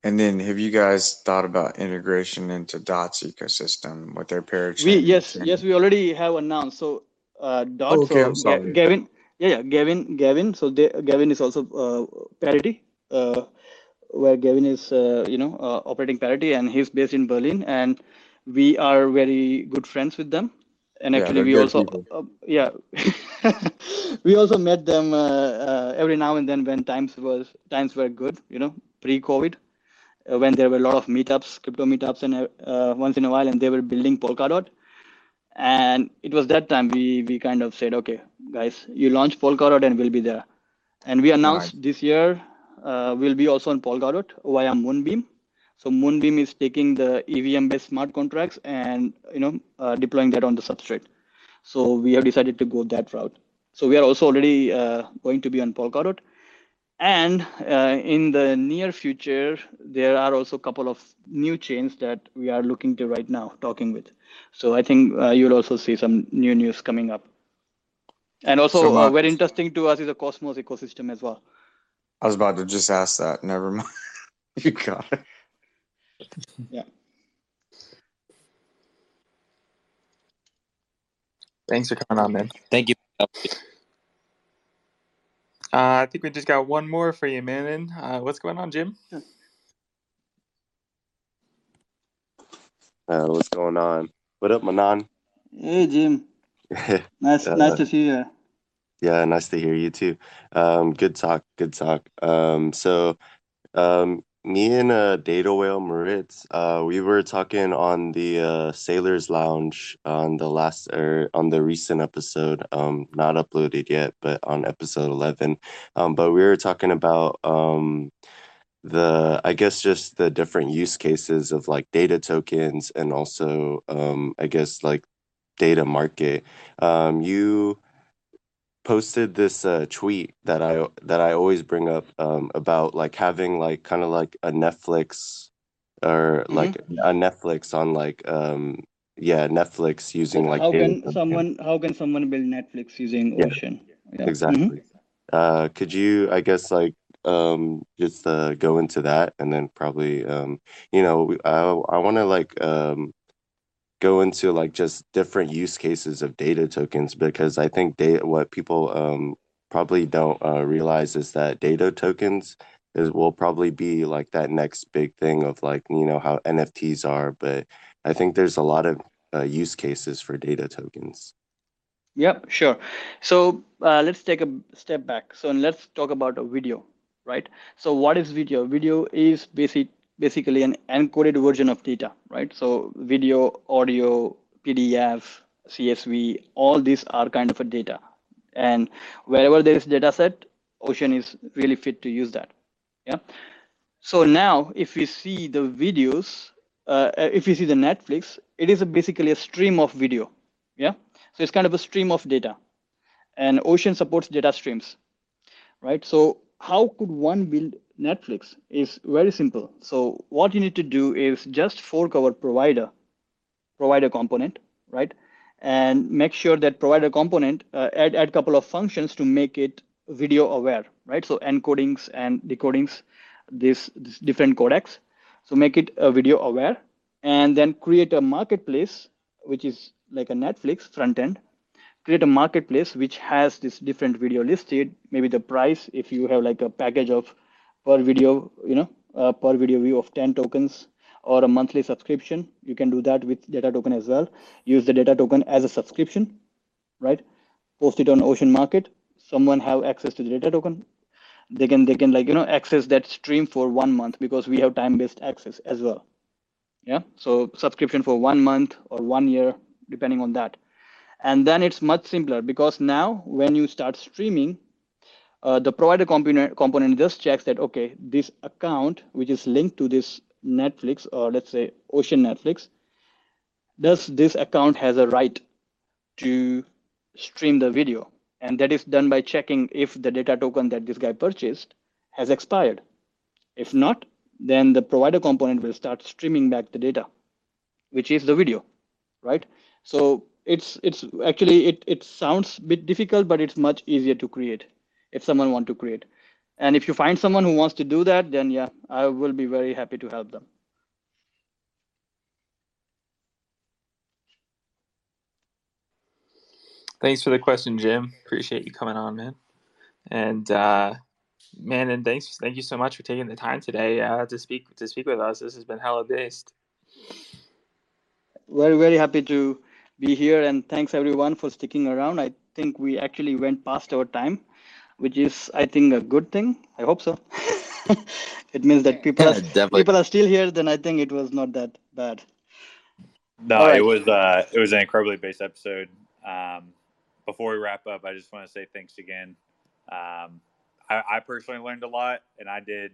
And then have you guys thought about integration into Dot's ecosystem with their parachain? We yes yes we already have announced. So uh, Dot. Oh, okay, so. Gavin. Yeah yeah Gavin Gavin. So they, Gavin is also uh, parity. Uh, where Gavin is, uh, you know, uh, operating parity, and he's based in Berlin, and we are very good friends with them. And actually, they're we also, uh, yeah, we also met them uh, uh, every now and then when times was times were good, you know, pre-COVID, uh, when there were a lot of meetups, crypto meetups, and uh, once in a while, and they were building Polkadot. And it was that time we we kind of said, okay, guys, you launch Polkadot, and we'll be there. And we announced this year uh, we'll be also on Polkadot via Moonbeam. So Moonbeam is taking the EVM-based smart contracts and you know uh, deploying that on the substrate. So we have decided to go that route. So we are also already uh, going to be on Polkadot. And uh, in the near future, there are also a couple of new chains that we are looking to right now, talking with. So I think uh, you'll also see some new news coming up. And also, So, uh, uh, very interesting to us is the Cosmos ecosystem as well. I was about to just ask that. Never mind. you got it. Yeah. Thanks for coming on, man. Thank you. Uh, I think we just got one more for you, man. Uh, what's going on, Jim? Uh, what's going on? What up, Manan? Hey, Jim. Nice, Uh, nice to see you. yeah, nice to hear you too. Um, good talk, good talk. Um, so, um, me and uh, Data Whale Moritz, uh, we were talking on the uh, Sailors Lounge on the last or on the recent episode, um, not uploaded yet, but on episode 11. Um, but we were talking about um, the, I guess, just the different use cases of like data tokens and also, um, I guess, like data market. Um, you posted this uh, tweet that I that I always bring up um, about like having like kind of like a Netflix or like a Netflix on like um yeah Netflix using like how can someone how can someone build Netflix using Yeah. Ocean? Yeah. exactly. Uh, could you I guess like um just uh go into that and then probably um you know I I want to like um go into like just different use cases of data tokens because I think data what people um probably don't uh, realize is that data tokens is will probably be like that next big thing of like you know how NFTs are but I think there's a lot of uh, use cases for data tokens. Yep, sure. So uh, let's take a step back. So let's talk about a video, right? So what is video? Video is basic, basically an encoded version of data, right? So video, audio, PDF, CSV, all these are kind of a data. And wherever there is data set, Ocean is really fit to use that. Yeah. So now if we see the videos, uh, if you see the Netflix, it is a basically a stream of video. Yeah. So it's kind of a stream of data and Ocean supports data streams, right? So how could one build Netflix is very simple. So what you need to do is just fork our provider, provider component, right? And make sure that provider component uh, add add couple of functions to make it video aware, right? So encodings and decodings, this, this different codecs. So make it a video aware, and then create a marketplace, which is like a Netflix front end. Create a marketplace which has this different video listed, maybe the price if you have like a package of per video, you know, uh, per video view of 10 tokens or a monthly subscription. You can do that with data token as well. Use the data token as a subscription, right? Post it on Ocean Market. Someone have access to the data token. They can they can like you know access that stream for one month because we have time-based access as well. Yeah. So subscription for one month or one year, depending on that. And then it's much simpler because now when you start streaming, uh, the provider component, component just checks that, okay, this account, which is linked to this Netflix or let's say Ocean Netflix, does this account has a right to stream the video? And that is done by checking if the data token that this guy purchased has expired. If not, then the provider component will start streaming back the data, which is the video, right? So it's it's actually it it sounds a bit difficult, but it's much easier to create if someone want to create. And if you find someone who wants to do that, then yeah, I will be very happy to help them. Thanks for the question, Jim. Appreciate you coming on, man. And uh, man, and thanks, thank you so much for taking the time today uh, to speak to speak with us. This has been hella based. Very very happy to be here, and thanks everyone for sticking around. I think we actually went past our time which is I think a good thing. I hope so. it means that people Yeah, are definitely. people are still here. Then I think it was not that bad. No, All it was uh, it was an incredibly based episode. Um, before we wrap up, I just want to say thanks again. Um, I, I personally learned a lot, and I did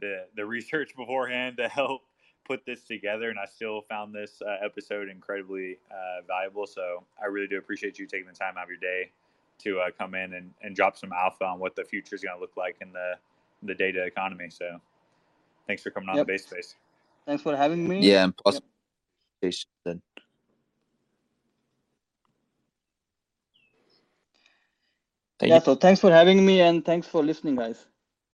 the the research beforehand to help put this together, and I still found this uh, episode incredibly uh, valuable. So I really do appreciate you taking the time out of your day to uh, come in and, and drop some alpha on what the future is going to look like in the the data economy. So thanks for coming on Yep. the base space. Thanks for having me. Yeah, and plus, Yep. then. Thank Yeah. you. So thanks for having me, and thanks for listening, guys.